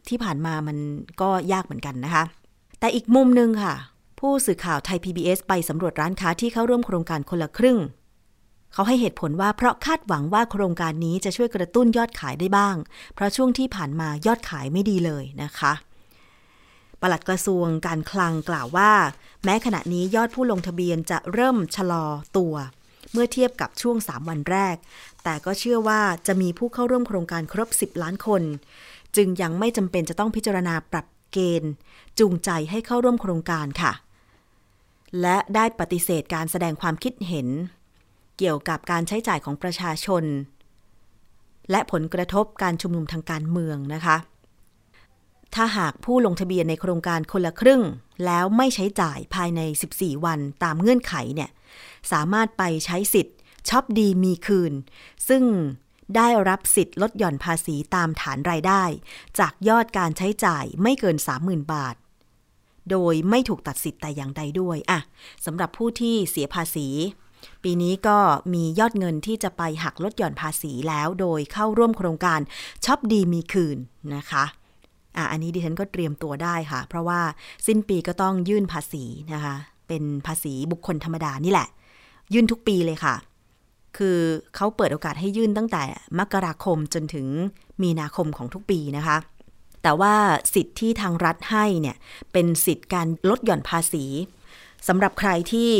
ที่ผ่านมามันก็ยากเหมือนกันนะคะ แต่อีกมุมหนึ่งค่ะ ผู้สื่อข่าวไทย PBS ไปสำรวจร้านค้าที่เข้าร่วมโครงการคนละครึ่ง เขาให้เหตุผลว่าเพราะคาดหวังว่าโครงการนี้จะช่วยกระตุ้นยอดขายได้บ้าง เพราะช่วงที่ผ่านมายอดขายไม่ดีเลยนะคะปลัดกระทรวงการคลังกล่าวว่า แม้ขณะนี้ยอดผู้ลงทะเบียนจะเริ่มชะลอตัว เมื่อเทียบกับช่วง 3 วันแรก แต่ก็เชื่อว่าจะมีผู้เข้าร่วมโครงการครบ 10 ล้านคน จึงยังไม่จำเป็นจะต้องพิจารณาปรับเกณฑ์ จูงใจให้เข้าร่วมโครงการค่ะ และได้ปฏิเสธการแสดงความคิดเห็น เกี่ยวกับการใช้จ่ายของประชาชน และผลกระทบการชุมนุมทางการเมืองนะคะถ้าหากผู้ลงทะเบียนในโครงการคนละครึ่ง แล้วไม่ใช้จ่ายภายใน 14 วันตามเงื่อนไขเนี่ย สามารถไปใช้สิทธิ์ช็อปดีมีคืน ซึ่งได้รับสิทธิ์ลดหย่อนภาษีตามฐานรายได้ จากยอดการใช้จ่ายไม่เกิน 30,000 บาท โดยไม่ถูกตัดสิทธิ์แต่อย่างใดด้วยอะสำหรับผู้ที่เสียภาษี ปีนี้ก็มียอดเงินที่จะไปหักลดหย่อนภาษีแล้วโดยเข้าร่วมโครงการช็อปดีมีคืนนะคะอะอันนี้ดิฉันก็เตรียมตัวได้ค่ะ เพราะว่าสิ้นปีก็ต้องยื่นภาษีนะคะ เป็นภาษีบุคคลธรรมดานี่แหละ ยื่นทุกปีเลยค่ะ คือเขาเปิดโอกาสให้ยื่นตั้งแต่มกราคมจนถึงมีนาคมของทุกปีนะคะ แต่ว่าสิทธิ์ที่ทางรัฐให้เนี่ยเป็นสิทธิ์การลดหย่อนภาษีสำหรับใครที่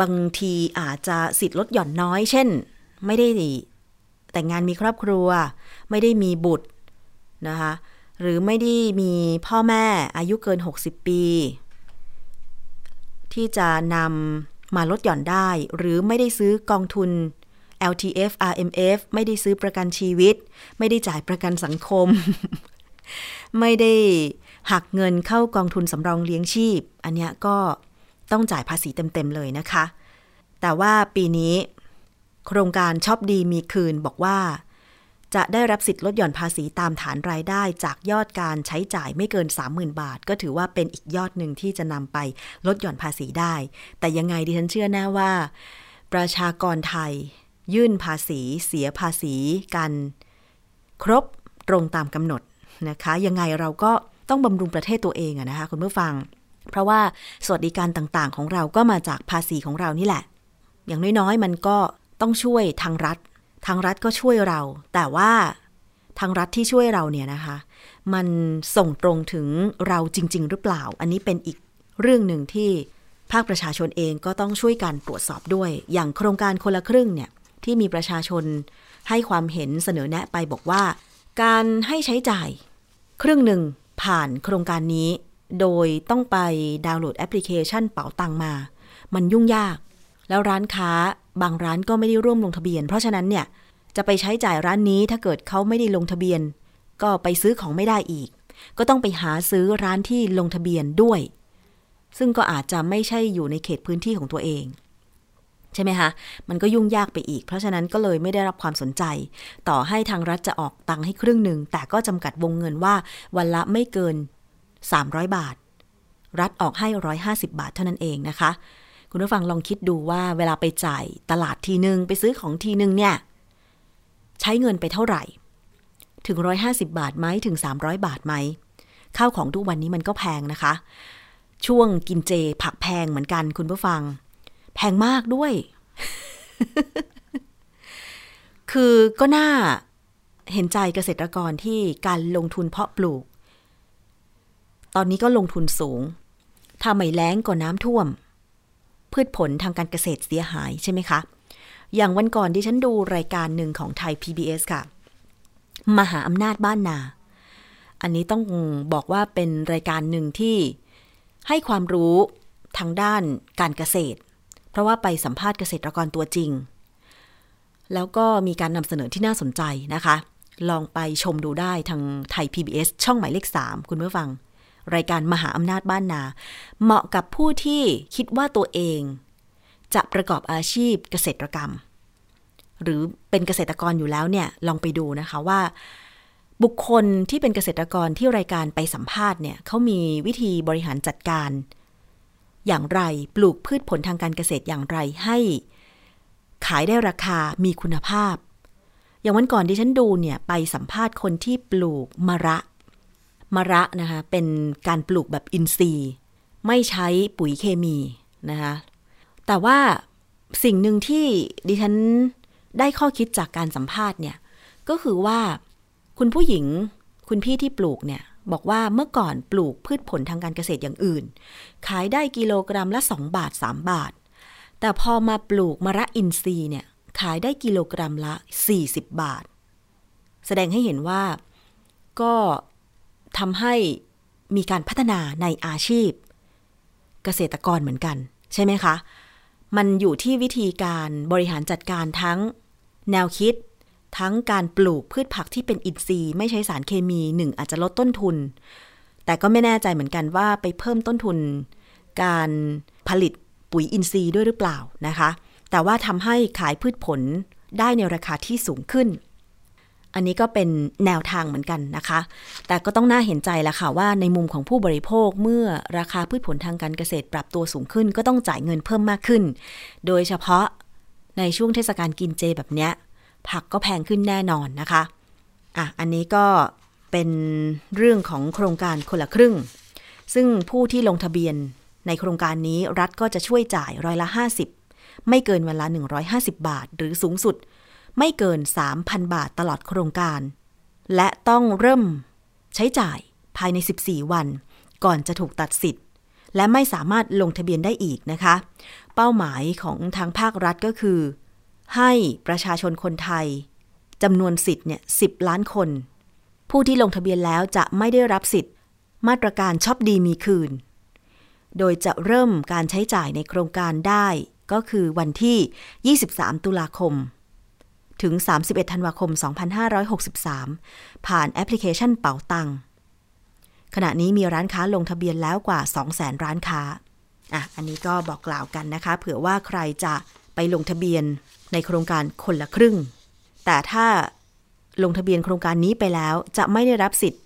บางทีอาจจะสิทธิ์ลดหย่อนน้อย เช่น ไม่ได้แต่งงานมีครอบครัว ไม่ได้มีบุตรนะคะหรือไม่ได้มีพ่อแม่อายุเกิน 60 ปี ที่จะนำ มาลดหย่อนได้ หรือไม่ได้ซื้อกองทุน LTF RMF ไม่ได้ซื้อประกันชีวิต ไม่ได้จ่ายประกันสังคม ไม่ได้หักเงินเข้ากองทุนสำรองเลี้ยงชีพ อันนี้ก็ต้องจ่ายภาษีเต็มๆเลยนะคะ แต่ว่าปีนี้ โครงการช็อปดีมีคืนบอกว่า จะได้รับสิทธิ์ลดหย่อนภาษีตามฐานรายได้ จากยอดการใช้จ่ายไม่เกิน 30,000 บาท ก็ถือว่าเป็นอีกยอดหนึ่งที่จะนำไปลดหย่อนภาษีได้ แต่ยังไงดิฉันเชื่อแน่ว่า ประชากรไทย ยื่นภาษีเสียภาษีกัน ครบตรงตามกำหนดนะคะ ยังไงเราก็ต้องบำรุงประเทศตัวเองอะนะคะคุณผู้ฟัง เพราะว่าสวัสดิการต่างๆ ของเราก็มาจากภาษีของเรานี่แหละ อย่างน้อยๆ มันก็ต้องช่วยทางรัฐ ทางรัฐก็ช่วยเรา แต่ว่าทางรัฐที่ช่วยเราเนี่ยนะคะ มันส่งตรงถึงเราจริง ๆ หรือเปล่า อันนี้เป็นอีกเรื่องหนึ่งที่ภาคประชาชนเองก็ต้องช่วยกันตรวจสอบด้วย อย่างโครงการคนละครึ่งเนี่ยที่มีประชาชนให้ความเห็นเสนอแนะไปบอกว่า การให้ใช้จ่าย ครึ่งหนึ่งผ่านโครงการนี้ โดยต้องไปดาวน์โหลดแอปพลิเคชันเป๋าตังมา มันยุ่งยาก แล้วร้านค้า บางร้านก็ไม่ได้ร่วมลงทะเบียน เพราะฉะนั้นเนี่ยจะไปใช้จ่ายร้านนี้ถ้าเกิดเขาไม่ได้ลงทะเบียน ก็ไปซื้อของไม่ได้อีก ก็ต้องไปหาซื้อร้านที่ลงทะเบียนด้วย ซึ่งก็อาจจะไม่ใช่อยู่ในเขตพื้นที่ของตัวเองใช่ไหมคะ มันก็ยุ่งยากไปอีก เพราะฉะนั้นก็เลยไม่ได้รับความสนใจ ต่อให้ทางรัฐจะออกตังค์ให้ครึ่งหนึ่ง แต่ก็จำกัดวงเงินว่าวันละไม่เกิน 300 บาท รัฐออกให้ 150 บาทเท่านั้นเองนะคะ คุณผู้ฟังลองคิดดูว่าเวลาไปจ่ายตลาดทีหนึ่งไปซื้อของทีหนึ่งเนี่ย ใช้เงินไปเท่าไหร่ ถึง 150 บาทไหมถึง 300 บาทไหมข้าวของทุกวันนี้มันก็แพงนะคะ ช่วงกินเจผักแพงเหมือนกันคุณผู้ฟัง แพงมากด้วย คือก็น่าเห็นใจเกษตรกรที่การลงทุนเพาะปลูก ตอนนี้ก็ลงทุนสูง ถ้าไม่แล้งก็น้ำท่วม พืชผลทางการเกษตรเสียหายใช่ไหมคะ อย่างวันก่อนที่ฉันดูรายการหนึ่งของไทย PBS ค่ะ มหาอำนาจบ้านนา อันนี้ต้องบอกว่าเป็นรายการหนึ่งที่ให้ความรู้ทางด้านการเกษตร เพราะว่าไปสัมภาษณ์เกษตรกรตัวจริง แล้วก็มีการนำเสนอที่น่าสนใจนะคะ ลองไปชมดูได้ทางไทย PBS ช่องหมายเลข 3 คุณผู้ฟัง รายการมหาอำนาจบ้านนา เหมาะกับผู้ที่คิดว่าตัวเอง จะประกอบอาชีพเกษตรกรรม หรือเป็นเกษตรกรอยู่แล้วเนี่ยลองไปดูนะคะว่า บุคคลที่เป็นเกษตรกรที่รายการไปสัมภาษณ์เนี่ยเขามีวิธีบริหารจัดการ อย่างไรปลูกพืชผลทางการเกษตรอย่างไรให้ ขายได้ราคามีคุณภาพอย่างวันก่อนที่ฉันดูเนี่ยไปสัมภาษณ์คนที่ปลูกมะระ มะระนะคะ เป็นการปลูกแบบอินทรีย์ ไม่ใช้ปุ๋ยเคมีนะคะ แต่ว่าสิ่งหนึ่งที่ดิฉันได้ข้อคิดจากการสัมภาษณ์เนี่ย ก็คือว่าคุณผู้หญิงคุณพี่ที่ปลูกเนี่ย บอกว่าเมื่อก่อนปลูกพืชผลทางการเกษตรอย่างอื่น ขายได้กิโลกรัมละ 2 บาท 3 บาท แต่พอมาปลูกมะระอินทรีย์เนี่ย ขายได้กิโลกรัมละ 40 บาท แสดงให้เห็นว่าก็ ทำให้มีการพัฒนาในอาชีพ เกษตรกรเหมือนกัน ใช่ไหมคะ มันอยู่ที่วิธีการบริหารจัดการทั้งแนวคิด ทั้งการปลูกพืชผักที่เป็นอินทรีย์ ไม่ใช้สารเคมีหนึ่งอาจจะลดต้นทุน แต่ก็ไม่แน่ใจเหมือนกันว่าไปเพิ่มต้นทุน การผลิตปุ๋ยอินทรีย์ด้วยหรือเปล่านะคะ แต่ว่าทำให้ขายพืชผลได้ในราคาที่สูงขึ้น อันนี้ก็เป็นแนวทางเหมือนกันนะคะ แต่ก็ต้องน่าเห็นใจละค่ะว่าในมุมของผู้บริโภคเมื่อราคาพืชผลทางการเกษตรปรับตัวสูงขึ้น ก็ต้องจ่ายเงินเพิ่มมากขึ้น โดยเฉพาะในช่วงเทศกาลกินเจแบบเนี้ย ผักก็แพงขึ้นแน่นอนนะคะ อะ อันนี้ก็เป็นเรื่องของโครงการคนละครึ่ง ซึ่งผู้ที่ลงทะเบียนในโครงการนี้รัฐก็จะช่วยจ่ายร้อยละ 50 ไม่เกินวันละ 150 บาท หรือสูงสุด ไม่เกิน 3,000 บาทตลอดโครงการ และต้องเริ่มใช้จ่ายภายใน 14 วัน ก่อนจะถูกตัดสิทธิ์ และไม่สามารถลงทะเบียนได้อีกนะคะ เป้าหมายของทางภาครัฐก็คือ ให้ประชาชนคนไทยจำนวนสิทธิ์เนี่ย10ล้านคน ผู้ที่ลงทะเบียนแล้วจะไม่ได้รับสิทธิ์ มาตรการชอปดีมีคืน โดยจะเริ่มการใช้จ่ายในโครงการได้ก็คือวันที่ 23 ตุลาคม ถึง 31 ธันวาคม 2563 ผ่านแอปพลิเคชันเป๋าตังขณะนี้มีร้านค้าลงทะเบียนแล้วกว่า 200,000 ร้านค้า อะ อันนี้ก็บอกกล่าวกันนะคะ เผื่อว่าใครจะไปลงทะเบียนในโครงการคนละครึ่ง แต่ถ้าลงทะเบียนโครงการนี้ไปแล้วจะไม่ได้รับสิทธิ์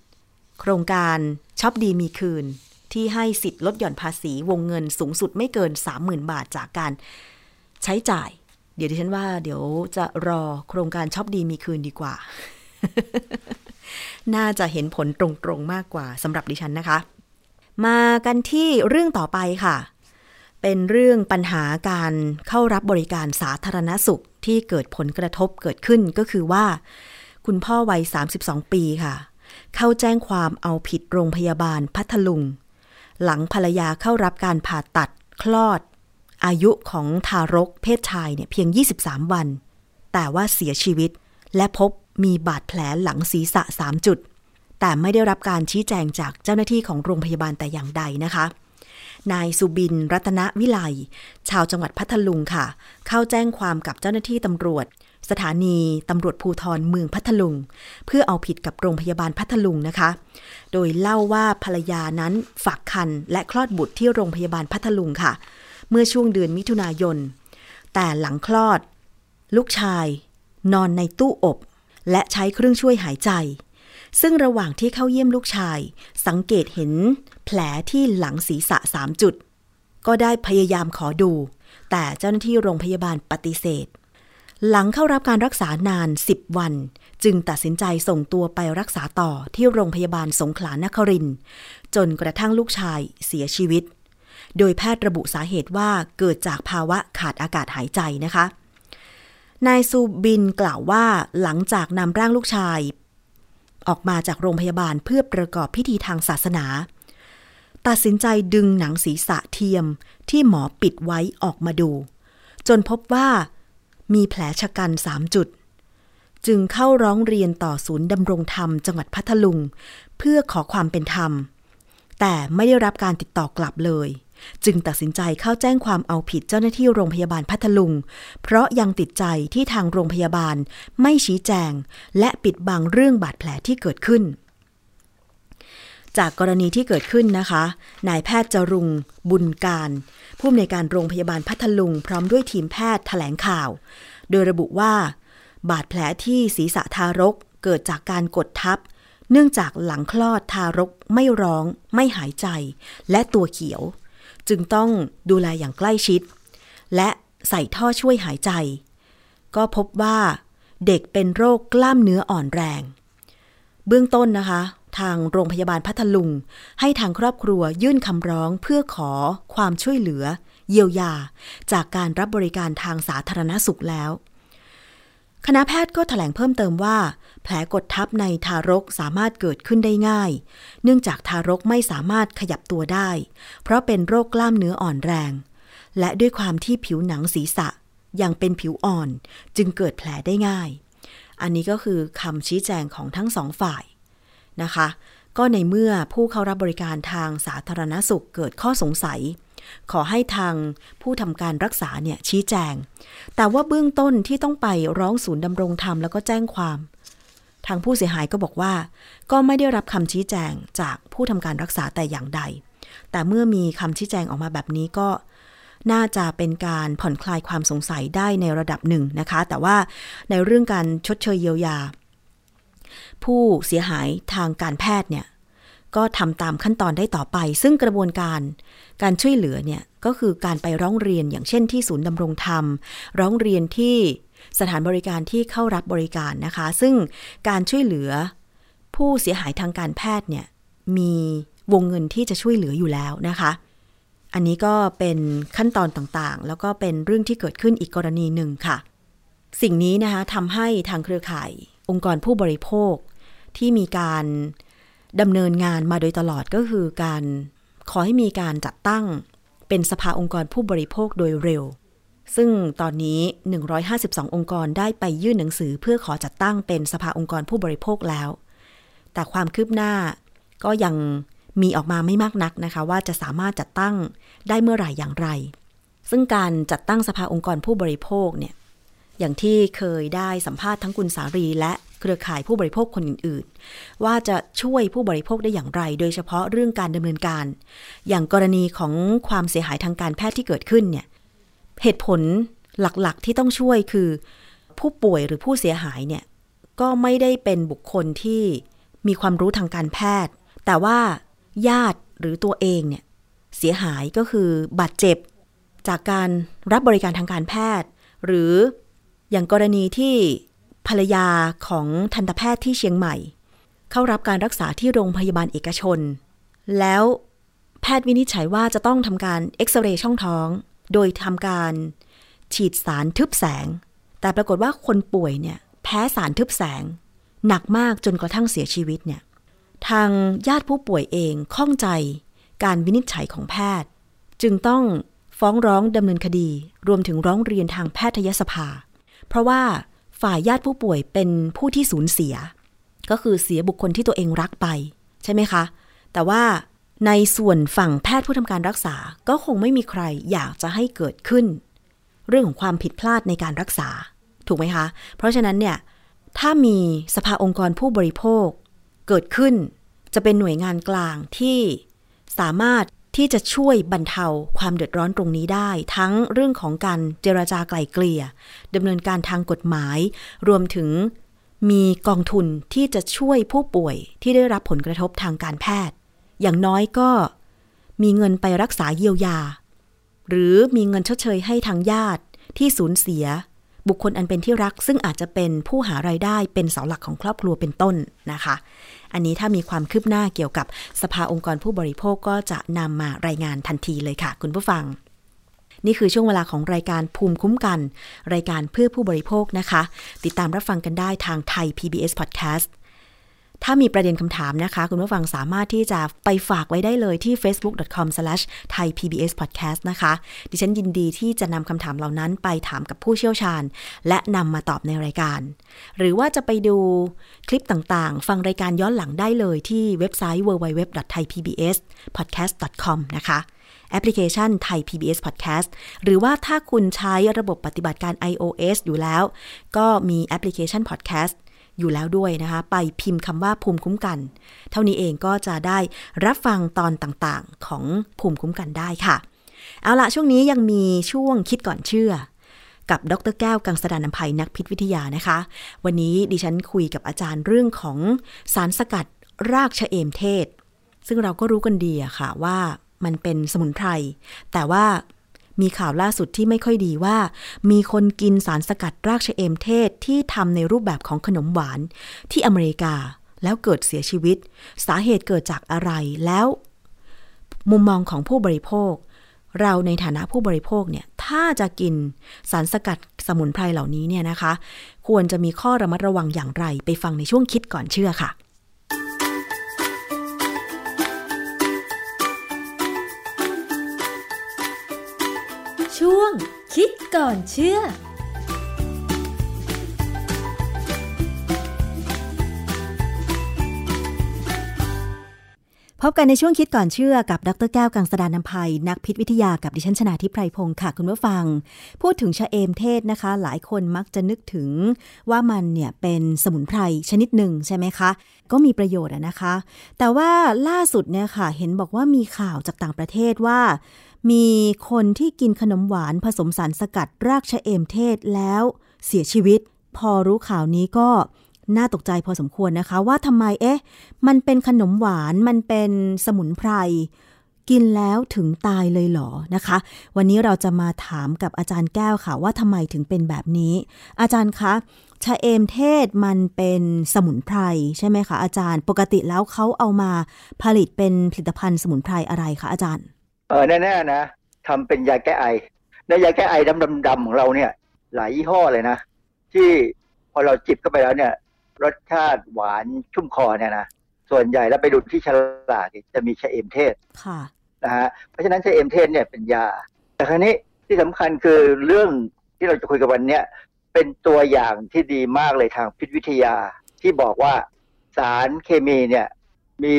โครงการช็อปดีมีคืน ที่ให้สิทธิ์ลดหย่อนภาษีวงเงินสูงสุดไม่เกิน 30,000 บาทจากการใช้จ่าย เดี๋ยวดิฉันว่าเดี๋ยวจะรอโครงการชอปดีมีคืนดีกว่า น่าจะเห็นผลตรงๆมากกว่าสำหรับดิฉันนะคะ มากันที่เรื่องต่อไปค่ะ เป็นเรื่องปัญหาการเข้ารับบริการสาธารณสุขที่เกิดผลกระทบเกิดขึ้นก็คือว่า คุณพ่อวัย 32 ปีค่ะ เข้าแจ้งความเอาผิดโรงพยาบาลพัทลุง หลังภรรยาเข้ารับการผ่าตัดคลอด อายุของทารกเพศชายเนี่ยเพียง 23 วัน แต่ว่าเสียชีวิตและพบมีบาดแผลหลังศีรษะ 3 จุด แต่ไม่ได้รับการชี้แจงจากเจ้าหน้าที่ของโรงพยาบาลแต่อย่างใดนะคะ นายสุบิน รัตนวิไล ชาวจังหวัดพัทลุงค่ะ เข้าแจ้งความกับเจ้าหน้าที่ตำรวจ สถานีตำรวจภูทรเมืองพัทลุง เพื่อเอาผิดกับโรงพยาบาลพัทลุงนะคะ โดยเล่าว่าภรรยานั้นฝากคันและคลอดบุตรที่โรงพยาบาลพัทลุงค่ะ เมื่อช่วงเดือนมิถุนายน แต่หลังคลอด ลูกชาย นอนในตู้อบ และใช้เครื่องช่วยหายใจ ซึ่งระหว่างที่เข้าเยี่ยมลูกชาย สังเกตเห็น แผลที่หลังศีรษะสามจุด ก็ได้พยายามขอดู แต่เจ้าหน้าที่โรงพยาบาลปฏิเสธ หลังเข้ารับการรักษานาน 10 วันจึงตัดสินใจส่งตัวไปรักษาต่อที่โรงพยาบาลสงขลานครินจนกระทั่งลูกชายเสียชีวิต โดยแพทย์ระบุสาเหตุว่าเกิดจากภาวะขาดอากาศหายใจนะคะ นายซูบินกล่าวว่าหลังจากนำร่างลูกชาย ออกมาจากโรงพยาบาลเพื่อประกอบพิธีทางศาสนา ตัดสินใจดึงหนังศีรษะเทียมที่หมอปิดไว้ออกมาดู จนพบว่ามีแผลชะกันสามจุด จึงเข้าร้องเรียนต่อศูนย์ดำรงธรรมจังหวัดพัทลุง เพื่อขอความเป็นธรรม แต่ไม่ได้รับการติดต่อกลับเลย จึงตัดสินใจเข้าแจ้งความเอาผิดเจ้าหน้าที่โรงพยาบาลพัทลุง เพราะยังติดใจที่ทางโรงพยาบาลไม่ชี้แจง และปิดบังเรื่องบาดแผลที่เกิดขึ้น จากกรณีที่เกิดขึ้นนะคะ นายแพทย์จรุง บุญการ ผู้อำนวยการโรงพยาบาลพัทลุง พร้อมด้วยทีมแพทย์แถลงข่าว โดยระบุว่า บาดแผลที่ศีรษะทารกเกิดจากการกดทับเนื่องจากหลังคลอดทารกไม่ร้อง ไม่หายใจ และตัวเขียว จึงต้องดูแลอย่างใกล้ชิด และใส่ท่อช่วยหายใจ ก็พบว่าเด็กเป็นโรคกล้ามเนื้ออ่อนแรง เบื้องต้นนะคะ ทางโรงพยาบาลพัทลุง ให้ทางครอบครัวยื่นคำร้องเพื่อขอความช่วยเหลือ เยียวยา จากการรับบริการทางสาธารณสุขแล้ว คณะแพทย์ก็ถแถลงเพิ่มเติมว่า แผลกดทับในทารกสามารถเกิดขึ้นได้ง่าย เนื่องจากทารกไม่สามารถขยับตัวได้ เพราะเป็นโรคกล้ามเนื้ออ่อนแรง และด้วยความที่ผิวหนังศีรษะยังเป็นผิวอ่อนจึงเกิดแผลได้ง่าย อันนี้ก็คือคำชี้แจงของทั้งสองฝ่ายนะคะ ก็ในเมื่อผู้เข้ารับบริการทางสาธารณสุขเกิดข้อสงสัย ขอให้ทางผู้ทำการรักษาเนี่ยชี้แจง แต่ว่าเบื้องต้นที่ต้องไปร้องศูนย์ดำรงธรรมแล้วก็แจ้งความ ทางผู้เสียหายก็บอกว่า ก็ไม่ได้รับคำชี้แจงจากผู้ทำการรักษาแต่อย่างใด แต่เมื่อมีคำชี้แจงออกมาแบบนี้ก็น่าจะเป็นการผ่อนคลายความสงสัยได้ในระดับหนึ่งนะคะ แต่ว่าในเรื่องการชดเชยเยียวยา ผู้เสียหายทางการแพทย์เนี่ยก็ทำตามขั้นตอนได้ต่อไป ซึ่งกระบวนการการช่วยเหลือเนี่ยก็คือการไปร้องเรียนอย่างเช่นที่ศูนย์ดำรงธรรม ร้องเรียนที่ สถานบริการที่เข้ารับบริการนะคะ ซึ่งการช่วยเหลือผู้เสียหายทางการแพทย์เนี่ยมีวงเงินที่จะช่วยเหลืออยู่แล้วนะคะ อันนี้ก็เป็นขั้นตอนต่างๆ แล้วก็เป็นเรื่องที่เกิดขึ้นอีกกรณีหนึ่งค่ะ สิ่งนี้นะคะทำให้ทางเครือข่ายองค์กรผู้บริโภคที่มีการดำเนินงานมาโดยตลอดก็คือการขอให้มีการจัดตั้งเป็นสภาองค์กรผู้บริโภคโดยเร็ว ซึ่งตอนนี้ 152 องค์กรได้ไปยื่นหนังสือเพื่อขอจัดตั้งเป็นสภาองค์กรผู้บริโภคแล้ว แต่ความคืบหน้าก็ยังมีออกมาไม่มากนักนะคะ ว่าจะสามารถจัดตั้งได้เมื่อไหร่อย่างไร ซึ่งการจัดตั้งสภาองค์กรผู้บริโภคเนี่ยอย่างที่เคยได้สัมภาษณ์ทั้งคุณสารีและเครือข่ายผู้บริโภคคนอื่น ๆ ว่าจะช่วยผู้บริโภคได้อย่างไร โดยเฉพาะเรื่องการดำเนินการ อย่างกรณีของความเสียหายทางการแพทย์ที่เกิดขึ้นเนี่ย เหตุผลหลักๆที่ต้องช่วยคือ ผู้ป่วยหรือผู้เสียหายเนี่ยก็ไม่ได้เป็นบุคคลที่มีความรู้ทางการแพทย์ แต่ว่าญาติหรือตัวเองเนี่ยเสียหายก็คือบาดเจ็บ จากการรับบริการทางการแพทย์ หรืออย่างกรณีที่ภรรยาของทันตแพทย์ที่เชียงใหม่ เข้ารับการรักษาที่โรงพยาบาลเอกชน แล้วแพทย์วินิจฉัยว่าจะต้องทำการเอ็กซเรย์ช่องท้อง โดยทำการฉีดสารทึบแสง แต่ปรากฏว่าคนป่วยเนี่ยแพ้สารทึบแสง หนักมากจนกระทั่งเสียชีวิตเนี่ยทางญาติผู้ป่วยเองข้องใจการวินิจฉัยของแพทย์ จึงต้องฟ้องร้องดำเนินคดี รวมถึงร้องเรียนทางแพทยสภา เพราะว่าฝ่ายญาติผู้ป่วยเป็นผู้ที่สูญเสีย ก็คือเสียบุคคลที่ตัวเองรักไป ใช่ไหมคะ แต่ว่า ในส่วนฝั่งแพทย์ผู้ทำการรักษาก็คงไม่มีใครอยากจะให้เกิดขึ้น เรื่องของความผิดพลาดในการรักษา ถูกไหมคะ เพราะฉะนั้นเนี่ย ถ้ามีสภาองค์กรผู้บริโภค เกิดขึ้น จะเป็นหน่วยงานกลางที่สามารถที่จะช่วยบรรเทาความเดือดร้อนตรงนี้ได้ ทั้งเรื่องของการเจรจาไกล่เกลี่ยดำเนินการทางกฎหมาย รวมถึงมีกองทุนที่จะช่วยผู้ป่วยที่ได้รับผลกระทบทางการแพทย์ อย่างน้อยก็มีเงินไปรักษาเยียวยา หรือมีเงินชดเชยให้ทางญาติที่สูญเสีย บุคคลอันเป็นที่รักซึ่งอาจจะเป็นผู้หารายได้เป็นเสาหลักของครอบครัวเป็นต้นนะคะ อันนี้ถ้ามีความคืบหน้าเกี่ยวกับสภาองค์กรผู้บริโภคก็จะนำมารายงานทันทีเลยค่ะ คุณผู้ฟัง นี่คือช่วงเวลาของรายการภูมิคุ้มกัน รายการเพื่อผู้บริโภคนะคะ ติดตามรับฟังกันได้ทางไทย PBS Podcast ถ้ามีประเด็นคำถามนะคะ คุณผู้ฟังสามารถที่จะไปฝากไว้ได้เลยที่ facebook.com/thaipbspodcast นะคะ ดิฉันยินดีที่จะนำคำถามเหล่านั้นไปถามกับผู้เชี่ยวชาญ และนำมาตอบในรายการ หรือว่าจะไปดูคลิปต่างๆ ฟังรายการย้อนหลังได้เลยที่เว็บไซต์ www.thaipbspodcast.com นะคะแอปพลิเคชันไทย PBS Podcast หรือว่าถ้าคุณใช้ระบบปฏิบัติการ iOS อยู่แล้ว ก็มีแอปพลิเคชัน Podcast อยู่แล้วด้วยนะคะ ไปพิมพ์คำว่าภูมิคุ้มกัน เท่านี้เองก็จะได้รับฟังตอนต่างๆของภูมิคุ้มกันได้ค่ะ เอาละช่วงนี้ยังมีช่วงคิดก่อนเชื่อ กับดรแก้วกังสดานนภัยนักพิษวิทยานะคะ วันนี้ดิฉันคุยกับอาจารย์เรื่องของสารสกัดรากชะเอมเทศ ซึ่งเราก็รู้กันดีอะค่ะว่ามันเป็นสมุนไพรแต่ว่า มีข่าวล่าสุดที่ไม่ค่อยดีว่า มีคนกินสารสกัดรากชะเอมเทศที่ทำในรูปแบบของขนมหวานที่อเมริกาแล้วเกิดเสียชีวิต สาเหตุเกิดจากอะไรแล้ว มุมมองของผู้บริโภค เราในฐานะผู้บริโภคเนี่ยถ้าจะกินสารสกัดสมุนไพรเหล่านี้เนี่ยนะคะ ควรจะมีข้อระมัดระวังอย่างไร ไปฟังในช่วงคิดก่อนเชื่อค่ะ ช่วง คิดก่อนเชื่อพบกันในช่วงคิดก่อนเชื่อกับดรแก้วกังสดานนภัย นักพิษวิทยากับดิฉันชนาทิพไพรพงศ์ค่ะคุณผู้ฟัง พูดถึงชะเอมเทศนะคะ หลายคนมักจะนึกถึงว่ามันเนี่ยเป็นสมุนไพรชนิดหนึ่งใช่ไหมคะ ก็มีประโยชน์นะคะ แต่ว่าล่าสุดเนี่ยค่ะ เห็นบอกว่ามีข่าวจากต่างประเทศว่า มีคนที่กินขนมหวานผสมสารสกัดรากชะเอมเทศแล้วเสียชีวิต พอรู้ข่าวนี้ก็น่าตกใจพอสมควรนะคะ ว่าทำไมเอ๊ะ มันเป็นขนมหวานมันเป็นสมุนไพร กินแล้วถึงตายเลยเหรอนะคะ วันนี้เราจะมาถามกับอาจารย์แก้วค่ะว่าทำไมถึงเป็นแบบนี้ อาจารย์คะชาเอมเทศมันเป็นสมุนไพรใช่ไหมคะอาจารย์ ปกติแล้วเขาเอามาผลิตเป็นผลิตภัณฑ์สมุนไพรอะไรคะอาจารย์ เออแน่ๆนะทำเป็นยาแก้ไอในยาแก้ไอดำๆของเราเนี่ย หลายยี่ห้อเลยนะ ที่พอเราจิบเข้าไปแล้วเนี่ย รสชาติหวานชุ่มคอเนี่ยนะส่วนใหญ่แล้วไปดูที่ฉลากจะมีชะเอมเทศค่ะนะฮะเพราะฉะนั้นชะเอมเทศเนี่ยเป็นยา แต่ครั้นี้ที่สำคัญคือเรื่องที่เราจะคุยกันวันนี้เป็นตัวอย่างที่ดีมากเลยทางพิษวิทยาที่บอกว่าสารเคมีเนี่ยมี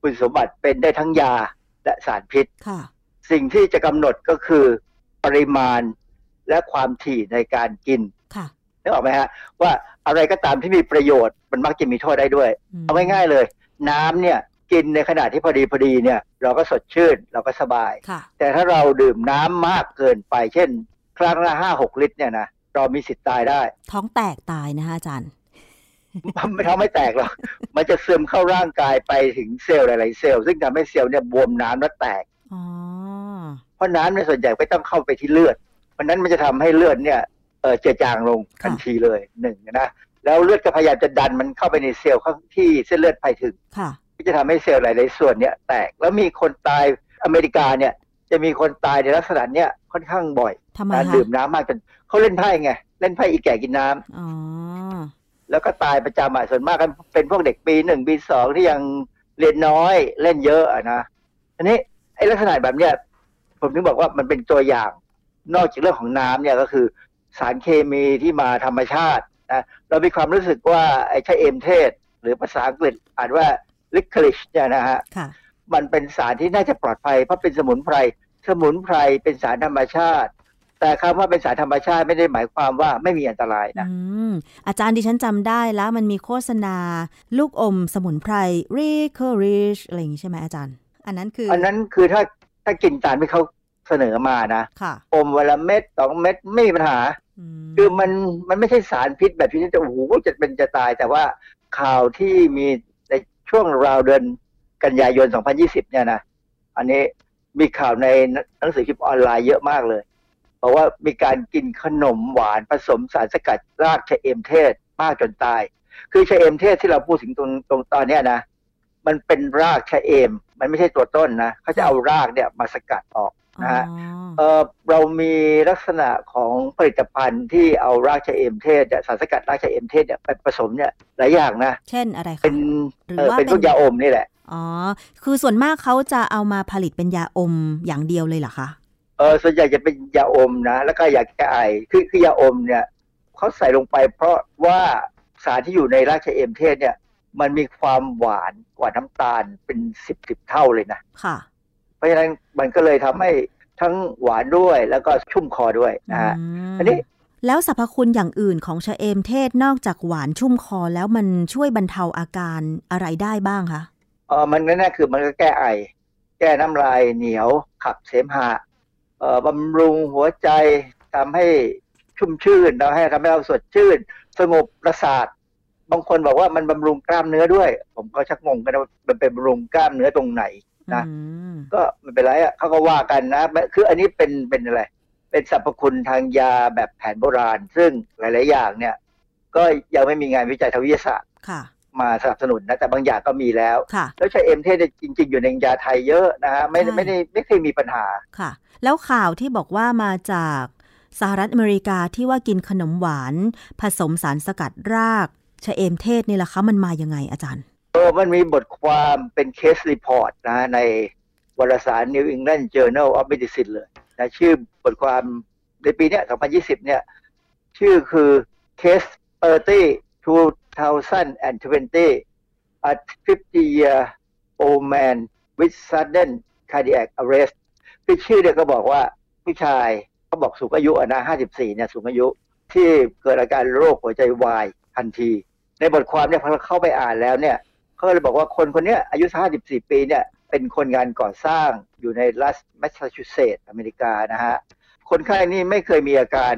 คุณสมบัติเป็นได้ทั้งยา และสารพิษ สิ่งที่จะกำหนดก็คือปริมาณและความถี่ในการกินนึกออกไหมฮะว่าอะไรก็ตามที่มีประโยชน์มันมักจะมีโทษได้ด้วย เอาง่ายๆเลย น้ำเนี่ยกินในขนาดที่พอดีพอดีเนี่ย เราก็สดชื่นเราก็สบาย แต่ถ้าเราดื่มน้ำมากเกินไปเช่น ครั้งละห้าหกลิตรเนี่ยนะเรามีสิทธิ์ตายได้ ท้องแตกตายนะคะอาจารย์มัน ไม่ทำไม่แตกหรอก มันจะซึมเข้าร่างกายไปถึงเซลล์หลายๆเซลล์ซึ่งทำให้เซลล์เนี่ยบวมน้ำแล้วแตกเพราะน้ำในส่วนใหญ่ไม่ต้องเข้าไปที่เลือด เพราะนั้นมันจะทำให้เลือดเนี่ยเออเจือจางลงทันทีเลยหนึ่งนะแล้วเลือดก็พยายามจะดันมันเข้าไปในเซลล์ที่เส้นเลือดไปถึงก็จะทำให้เซลล์หลายๆส่วนเนี่ยแตกแล้วมีคนตายอเมริกาเนี่ย จะมีคนตายในลักษณะเนี้ยค่อนข้างบ่อยการดื่มน้ำมากจนเขาเล่นไพ่ไงเล่นไพ่อีแก่กินน้ำ แล้วก็ตายประจำอะส่วนมากกันเป็นพวกเด็กปีหนึ่งปีสองที่ยังเรียนน้อยเล่นเยอะอะนะอันนี้ไอ้ลักษณะแบบเนี้ยผมถึงบอกว่ามันเป็นตัวอย่างนอกจากเรื่องของน้ำเนี่ยก็คือสารเคมีที่มาธรรมชาตินะเรามีความรู้สึกว่าไอ้ใช้เอมเทศ หรือภาษาอังกฤษอ่านว่าลิคลิชเนี่ยนะฮะมันเป็นสารที่น่าจะปลอดภัยเพราะเป็นสมุนไพรสมุนไพรเป็นสารธรรมชาติ แต่คำว่าเป็นสารธรรมชาติไม่ได้หมายความว่าไม่มีอันตรายนะอืมอาจารย์ดิฉันจำได้แล้วมันมีโฆษณา ลูกอมสมุนไพร r i c o r i c h อะไรอย่างนี้ใช่ไหมอาจารย์ อันนั้นคือ อัอันนั้นคือถ้าถ้ากินตามที่เขาเสนอมานะค่ะอมวันละเม็ดสองเม็ดไม่มีปัญหาคือมันมันไม่ใช่สารพิษแบบที่จะโอ้โหจะเป็นจะตาย แต่ว่าข่าวที่มีในช่วงราวเดือนกันยายน 2020 เนี่ยนะ อันนี้มีข่าวในหนังสือพิมพ์ออนไลน์เยอะมากเลย บอกว่ามีการกินขนมหวานผสมสารสกัดรากชะเอมเทศมากจนตาย คือชะเอมเทศที่เราพูดถึงตรงตรงตอนเนี้ยนะ มันเป็นรากชะเอม มันไม่ใช่ตัวต้นนะเขาจะเอารากเนี่ยมาสกัดออกนะฮะเออเรามีลักษณะของผลิตภัณฑ์ที่เอารากชะเอมเทศเนี่ยสารสกัดรากชะเอมเทศเนี่ยไปผสมเนี่ยหลายอย่างนะ เช่นอะไรคะเป็นหรือเออว่าเป็นเป็นพวกยาอมนี่แหละ อ๋อ คือส่วนมากเขาจะเอามาผลิตเป็นยาอมอย่างเดียวเลยเหรอคะ เออส่วนใหญ่จะเป็นยาอมนะ แล้วก็ยาแก้ไอคือคือยาอมเนี่ยเขาใส่ลงไป เพราะว่าสารที่อยู่ในรากชะเอมเทศเนี่ย มันมีความหวานกว่าน้ำตาลเป็นสิบสิบเท่าเลยนะค่ะ เพราะฉะนั้นมันก็เลยทำให้ทั้งหวานด้วยแล้วก็ชุ่มคอด้วยนะฮะมอันนี้แล้วสรรพคุณอย่างอื่นของชะเอมเทศนอกจากหวานชุ่มคอแล้วมันช่วยบรรเทาอาการอะไรได้บ้างคะเออมันแน่ๆคือมันก็แก้ไอ แก้น้ำลายเหนียวขับเสมหะเอ่อ บำรุงหัวใจทำให้ชุ่มชื่นทำให้ทำให้เราสดชื่น สงบประสาทบางคนบอกว่ามันบำรุงกล้ามเนื้อด้วย ผมก็ชักงงกันนะว่ามันเป็นบำรุงกล้ามเนื้อตรงไหนนะอืมก็ไม่เป็นไรอะเขาก็ว่ากันนะ คืออันนี้เป็นเป็นอะไร เป็นสรรพคุณทางยาแบบแผนโบราณ ซึ่งหลาย ๆ อย่างเนี่ย ก็ยังไม่มีงานวิจัยทางวิทยาศาสตร์ค่ะมาสนับสนุนนะแต่บางอย่างก็มีแล้วค่ะแล้วใช้เอ็มเทสเนี่ยจริง ๆ อยู่ในยาไทยเยอะนะฮะไม่ใช่ไม่ได้ไม่เคยมีปัญหาค่ะ แล้วข่าวที่บอกว่ามาจากสหรัฐอเมริกาที่ว่ากินขนมหวาน ผสมสารสกัดรากชะเอมเทศนี่แหละคะมันมายังไงอาจารย์เออมันมีบทความเป็น case report นะในวารสาร New England Journal of Medicine เลยนะชื่อบทความในปีเนี้ย2020 เนี่ย ชื่อคือ Case 30 2020 a 50 year old man with sudden cardiac arrest คือชื่อเนี่ยก็บอกว่าผู้ชายเขาบอกสูงอายุอะนะ54เนี่ยสูงอายุ ที่เกิดอาการโรคหัวใจวายทันที ในบทความเนี่ยพอเราเข้าไปอ่านแล้วเนี่ยเขาเลยบอกว่าคนคนเนี้ยอายุ54ปีเนี่ยเป็นคนงานก่อสร้างอยู่ในรัฐแมสซาชูเซตส์อเมริกานะฮะคนไข้นี่ไม่เคยมีอาการ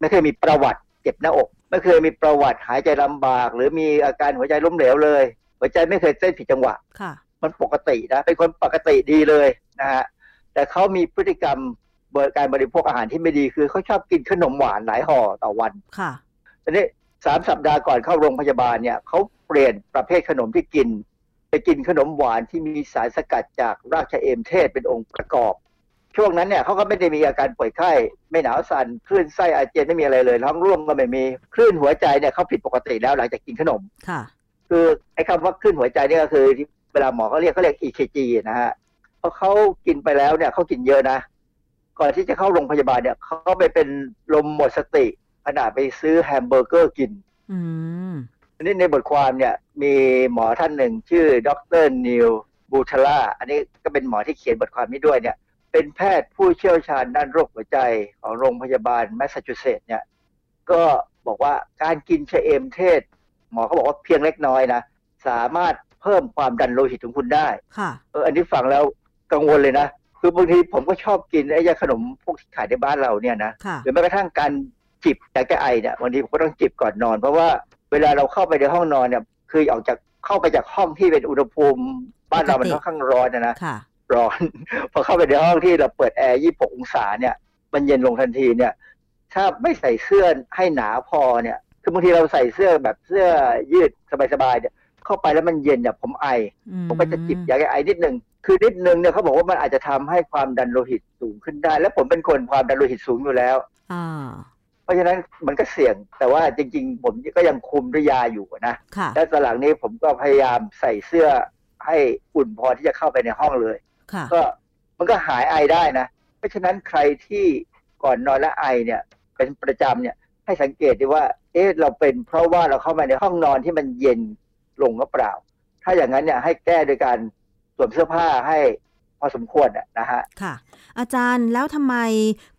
ไม่เคยมีประวัติเจ็บหน้าอก ไม่เคยมีประวัติหายใจลำบาก หรือมีอาการหัวใจล้มเหลวเลย หัวใจไม่เคยเต้นผิดจังหวะค่ะมันปกตินะเป็นคนปกติดีเลยนะฮะ แต่เขามีพฤติกรรมเบอร์การบริโภคอาหารที่ไม่ดีคือเขาชอบกินขนมหวานหลายห่อต่อวัน ค่ะทีนี้สามสัปดาห์ก่อนเข้าโรงพยาบาลเนี่ยเขาเปลี่ยนประเภทขนมที่กิน ไปกินขนมหวานที่มีสารสกัดจากรากชะเอมเทศเป็นองค์ประกอบ ช่วงนั้นเนี่ยเขาก็ไม่ได้มีอาการป่วยไข้ไม่หนาวสั่นคลื่นไส้อาเจียนไม่มีอะไรเลยท้องร่วงก็ไม่มีคลื่นหัวใจเนี่ยเขาผิดปกติแล้วหลังจากกินขนมค่ะ คือไอ้คำว่าคลื่นหัวใจเนี่ยก็คือที่เวลาหมอเขาเรียกเขาเรียก EKG นะฮะเพราะเขากินไปแล้วเนี่ยเขากินเยอะนะ ก่อนที่จะเข้าโรงพยาบาลเนี่ยเขาไปเป็นลมหมดสติขณะไปซื้อแฮมเบอร์เกอร์กินอืมอันนี้ในบทความเนี่ย มีหมอท่านหนึ่งชื่อดร. Neel Butala อันนี้ก็เป็นหมอที่เขียนบทความนี้ด้วยเนี่ย เป็นแพทย์ผู้เชี่ยวชาญด้านโรคหัวใจของโรงพยาบาลแมสซาชูเซตส์เนี่ย ก็บอกว่าการกินชะเอมเทศ หมอเขาบอกว่าเพียงเล็กน้อยนะ สามารถเพิ่มความดันโลหิตของคุณได้ค่ะเอออันนี้ฟังแล้ว กังวลเลยนะ คือบางทีผมก็ชอบกินไอ้ยาขนมพวกที่ขายในบ้านเราเนี่ยนะค่ะหรือแม้กระทั่งการจิบยาแก้ไอเนี่ยบางทีผมก็ต้องจิบก่อนนอน เพราะว่าเวลาเราเข้าไปในห้องนอนเนี่ยคือออกจากเข้าไปจากห้องที่เป็นอุณหภูมิบ้านเรามันปกติค่อนข้างร้อนนะนะค่ะร้อนพอเข้าไปในห้องที่เราเปิดแอร์ 26 องศาเนี่ย มันเย็นลงทันทีเนี่ย ถ้าไม่ใส่เสื้อให้หนาพอเนี่ย คือบางทีเราใส่เสื้อแบบเสื้อยืดสบายๆเนี่ย เข้าไปแล้วมันเย็นเนี่ยผมไออืมผมก็จะจิบยาแก้ไอนิดนึง คือนิดนึงเนี่ยเขาบอกว่ามันอาจจะทำให้ความดันโลหิตสูงขึ้นได้ และผมเป็นคนความดันโลหิตสูงอยู่แล้วอ่าเพราะฉะนั้นมันก็เสี่ยง แต่ว่าจริง ๆ ผมก็ยังคุมด้วยยาอยู่นะค่ะแล้วตอนหลังนี้ผมก็พยายามใส่เสื้อให้อุ่นพอที่จะเข้าไปในห้องเลยค่ะก็มันก็หายไอได้นะ เพราะฉะนั้นใครที่ก่อนนอนและไอเนี่ยเป็นประจำเนี่ยให้สังเกตดีว่า เอ๊ะเราเป็นเพราะว่าเราเข้ามาในห้องนอนที่มันเย็นลงหรือเปล่า ถ้าอย่างนั้นเนี่ยให้แก้โดยการต วมเสื้อผ้าให้พอสมควรนะฮะค่ะ อาจารย์แล้วทำไม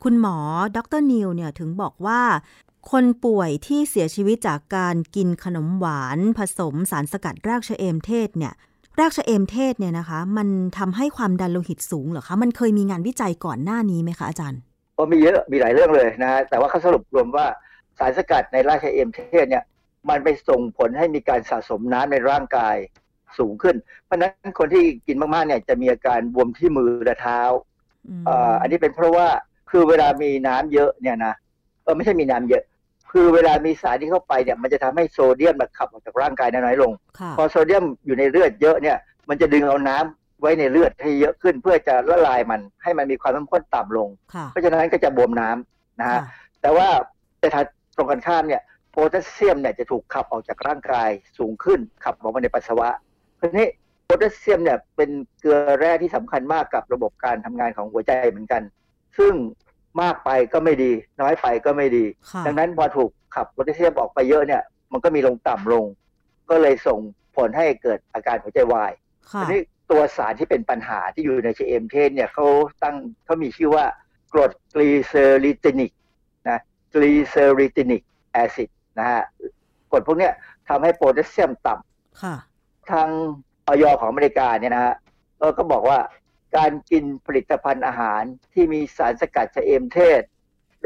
คุณหมอดรนิวเนี่ยถึงบอกว่า คนป่วยที่เสียชีวิตจากการกินขนมหวานผสมสารสกัดรากชะเอมเทศเนี่ยรากชะเอมเทศเนี่ยนะคะ มันทำให้ความดันโลหิตสูงเหรอคะ มันเคยมีงานวิจัยก่อนหน้านี้ไหมคะอาจารย์ก็มีเยอะมีหลายเรื่องเลยนะฮะแต่ว่าเขาสรุปรวมว่าสารสกัดในรากชะเอมเทศเนี่ยมันไปส่งผลให้มีการสะสมน้ำในร่างกาย สูงขึ้น เพราะนั้นคนที่กินมากๆเนี่ยจะมีอาการบวมที่มือและเท้าอันนี้เป็นเพราะว่าคือเวลามีน้ำเยอะเนี่ยนะเออไม่ใช่มีน้ำเยอะ คือเวลามีสารที่เข้าไปเนี่ยมันจะทำให้โซเดียมมันขับออกจากร่างกายน้อยลง พอโซเดียมอยู่ในเลือดเยอะเนี่ย มันจะดึงเอาน้ำไว้ในเลือดให้เยอะขึ้นเพื่อจะละลายมันให้มันมีความเข้มข้นต่ำลง เพราะฉะนั้นก็จะบวมน้ำนะฮะแต่ว่าแต่ถ้าตรงกันข้ามเนี่ยโพแทสเซียมเนี่ยจะถูกขับออกจากร่างกายสูงขึ้นขับออกมาในปัสสาวะ ทีนี้โพแทสเซียมเนี่ยเป็นเกลือแร่ที่สำคัญมากกับระบบการทำงานของหัวใจเหมือนกัน ซึ่งมากไปก็ไม่ดี น้อยไปก็ไม่ดี ดังนั้นพอถูกขับโพแทสเซียมออกไปเยอะเนี่ย มันก็มีลงต่ำลง ก็เลยส่งผลให้เกิดอาการหัวใจวายทีนี้ตัวสารที่เป็นปัญหาที่อยู่ในชะเอมเทศเนี่ยเขาตั้งเขามีชื่อว่ากรด glycyrrhizinic นะ glycyrrhizinic acid นะฮะกรดพวกนี้ทำให้โพแทสเซียมต่ำ ทางอย.ของอเมริกาเนี่ยนะฮะก็บอกว่าการกินผลิตภัณฑ์อาหารที่มีสารสกัดชะเอมเทศ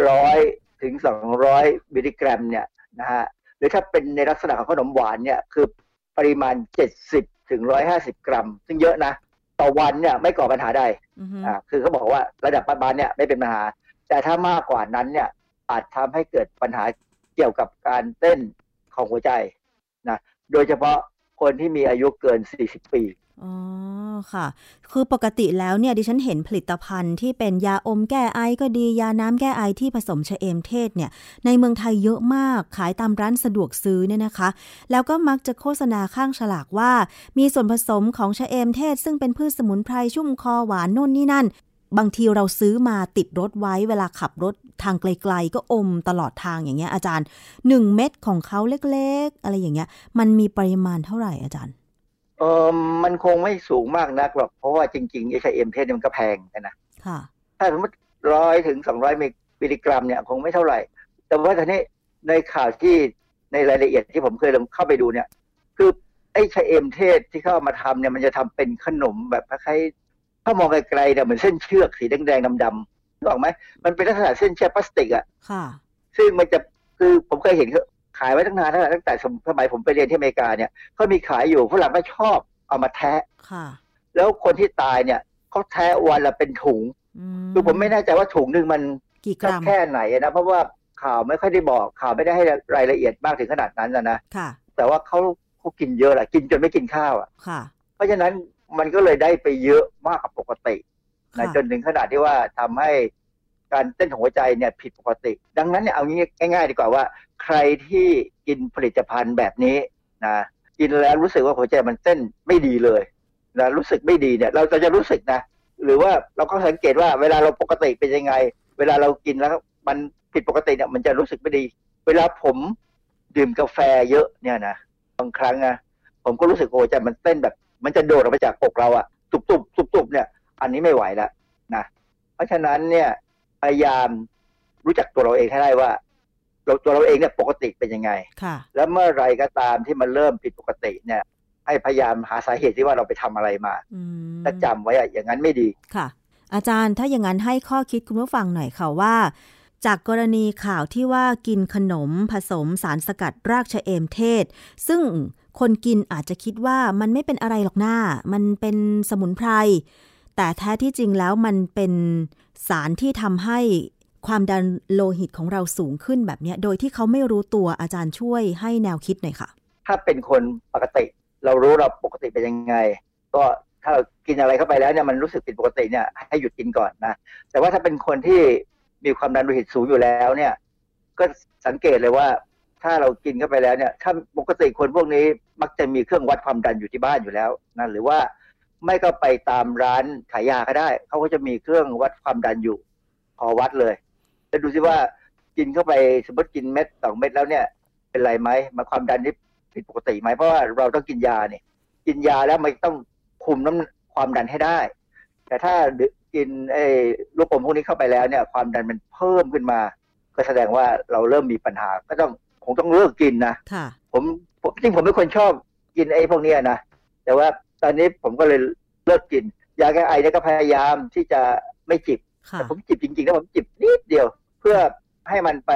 ร้อยถึงสองร้อยมิลลิกรัมเนี่ยนะฮะหรือถ้าเป็นในลักษณะของขนมหวานเนี่ยคือปริมาณเจ็ดสิบถึงร้อยห้าสิบกรัม ซึ่งเยอะนะ ต่อวันเนี่ยไม่ก่อปัญหาใดอ่าคือเขาบอกว่าระดับประมาณเนี่ยไม่เป็นปัญหา แต่ถ้ามากกว่านั้นเนี่ยอาจทำให้เกิดปัญหาเกี่ยวกับการเต้นของหัวใจนะโดยเฉพาะ คนที่มีอายุเกิน 40 ปีอ๋อค่ะ คือปกติแล้วเนี่ยดิฉันเห็นผลิตภัณฑ์ที่เป็นยาอมแก้ไอก็ดียาน้ำแก้ไอที่ผสมชะเอมเทศเนี่ย ในเมืองไทยเยอะมากขายตามร้านสะดวกซื้อเนี่ยนะคะ แล้วก็มักจะโฆษณาข้างฉลากว่า มีส่วนผสมของชะเอมเทศ ซึ่งเป็นพืชสมุนไพรชุ่มคอหวานน่นนี่นั่น บางทีเราซื้อมาติดรถไว้เวลาขับรถทางไกล ๆ ก็อมตลอดทางอย่างเงี้ยอาจารย์หนึ่งเม็ดของเขาเล็กๆ อะไรอย่างเงี้ย มันมีปริมาณเท่าไหร่อาจารย์เออมันคงไม่สูงมากนักหรอกเพราะว่าจริงๆไอชาเอ็มเพชมันก็แพงนะค่ะ ถ้าสมมติร้อยถึงสองร้อยมิลลิกรัมเนี่ยคงไม่เท่าไหร่ แต่ว่าทีนี้ในข่าวที่ในรายละเอียดที่ผมเคยลงเข้าไปดูเนี่ย คือไอ้ชะเอมเทศที่เข้ามาทำเนี่ยมันจะทำเป็นขนมแบบคล้ายๆ ถ้ามองไกลๆเนี่ยเหมือนเส้นเชือกสีแดงๆดำๆนึกออกไหมมันเป็นลักษณะเส้นเชือกพลาสติกอะค่ะ ซึ่งมันจะคือผมเคยเห็นขายไว้ตั้งนานแล้วตั้งแต่สมัยผมไปเรียนที่อเมริกาเนี่ยเขามีขายอยู่ฝรั่งก็ชอบเอามาแทะแล้วคนที่ตายเนี่ยเขาแทะวันละเป็นถุงคือผมไม่แน่ใจว่าถุงหนึ่งมันกี่กรัมแค่ไหนนะเพราะว่าข่าวไม่ค่อยได้บอกข่าวไม่ได้ให้รายละเอียดมากถึงขนาดนั้นนะนะแต่ว่าเขาเขากินเยอะแหละกินจนไม่กินข้าวอะเพราะฉะนั้น มันก็เลยได้ไปเยอะมากกว่าปกตินะจนถึงขนาดที่ว่าทำให้การเต้นของหัวใจเนี่ยผิดปกติ ดังนั้นเนี่ยเอางี้ง่าย ๆ ดีกว่าว่า ใครที่กินผลิตภัณฑ์แบบนี้นะกินแล้วรู้สึกว่าหัวใจมันเต้นไม่ดีเลยนะรู้สึกไม่ดีเนี่ย เราจะรู้สึกนะ หรือว่าเราก็สังเกตว่าเวลาเราปกติเป็นยังไง เวลาเรากินแล้วมันผิดปกติเนี่ยมันจะรู้สึกไม่ดี เวลาผมดื่มกาแฟเยอะเนี่ยนะบางครั้งนะผมก็รู้สึกหัวใจมันเต้นแบบ มันจะโดดออกมาจากอกเราอะตุบตุบตุบตุบเนี่ย อันนี้ไม่ไหวแล้วนะเพราะฉะนั้นเนี่ยพยายามรู้จักตัวเราเองให้ได้ว่า เราตัวเราเองเนี่ยปกติเป็นยังไงค่ะแล้วเมื่อไรก็ตามที่มันเริ่มผิดปกติเนี่ย ให้พยายามหาสาเหตุที่ว่าเราไปทำอะไรมาถ้าจำไว้อะอย่างนั้นไม่ดีค่ะ อาจารย์ถ้าอย่างนั้นให้ข้อคิดคุณผู้ฟังหน่อยค่ะว่าจากกรณีข่าวที่ว่ากินขนมผสมสารสกัดรากชะเอมเทศ ซึ่ง คนกินอาจจะคิดว่ามันไม่เป็นอะไรหรอกหน้า มันเป็นสมุนไพร แต่แท้ที่จริงแล้วมันเป็นสารที่ทำให้ความดันโลหิตของเราสูงขึ้นแบบนี้ โดยที่เขาไม่รู้ตัวอาจารย์ช่วยให้แนวคิดหน่อยค่ะ ถ้าเป็นคนปกติ เรารู้เราปกติเป็นยังไง ก็ถ้าเรากินอะไรเข้าไปแล้วเนี่ยมันรู้สึกผิดปกติเนี่ยให้หยุดกินก่อนนะ แต่ว่าถ้าเป็นคนที่มีความดันโลหิตสูงอยู่แล้วเนี่ย ก็สังเกตเลยว่า ถ้าเรากินเข้าไปแล้วเนี่ย ถ้าปกติคนพวกนี้ มักจะมีเครื่องวัดความดันอยู่ที่บ้านอยู่แล้วนะหรือว่าไม่ก็ไปตามร้านขายยาก็ได้ เขาก็จะมีเครื่องวัดความดันอยู่ พอวัดเลยแล้วดูซิว่ากินเข้าไปสมมติกินเม็ดสองเม็ดแล้วเนี่ย เป็นไรไหมมาความดันนี่ผิดปกติไหมเพราะว่าเราต้องกินยาเนี่ย กินยาแล้วมันต้องคุมน้ำความดันให้ได้ แต่ถ้ากินไอ้ลูกอมพวกนี้เข้าไปแล้วเนี่ย ความดันมันเพิ่มขึ้นมา ก็แสดงว่าเราเริ่มมีปัญหา ก็ต้องคงต้องเลิกกินนะค่ะ ผมจริงผมเป็นคนชอบกินไอ้พวกเนี้ยนะแต่ว่าตอนนี้ผมก็เลยเลิกกิน ยาแก้ไอเนี่ยก็พยายามที่จะไม่จิบค่ะแต่ผมจิบจริงๆแล้วผมจิบนิดเดียว เพื่อให้มันไป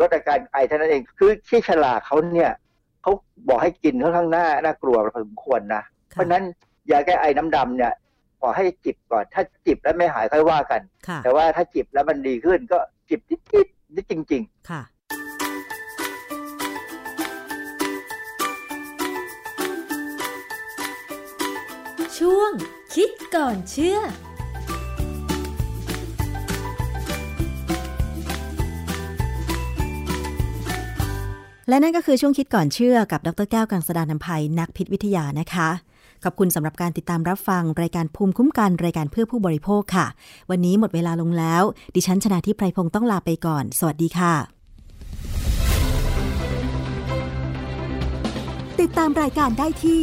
ลดอาการไอเท่านั้นเอง คือที่ฉลากเขาเนี่ยเขาบอกให้กินค่อนข้างหน้าน่ากลัวพอสมควรนะ เพราะฉะนั้นยาแก้ไอน้ำดำเนี่ยขอให้จิบก่อน ถ้าจิบแล้วไม่หายค่อยว่ากันค่ะแต่ว่าถ้าจิบแล้วมันดีขึ้นก็จิบนิดๆนิดจริง ๆ ช่วง คิดก่อนเชื่อและนั่นก็คือช่วงคิดก่อนเชื่อกับดรแก้วกังสดานนภัยนักพิษวิทยานะคะ ขอบคุณสำหรับการติดตามรับฟัง รายการภูมิคุ้มกันรายการเพื่อผู้บริโภคค่ะ วันนี้หมดเวลาลงแล้ว ดิฉันชนะทิพไพรพงศ์ต้องลาไปก่อน สวัสดีค่ะ ติดตามรายการได้ที่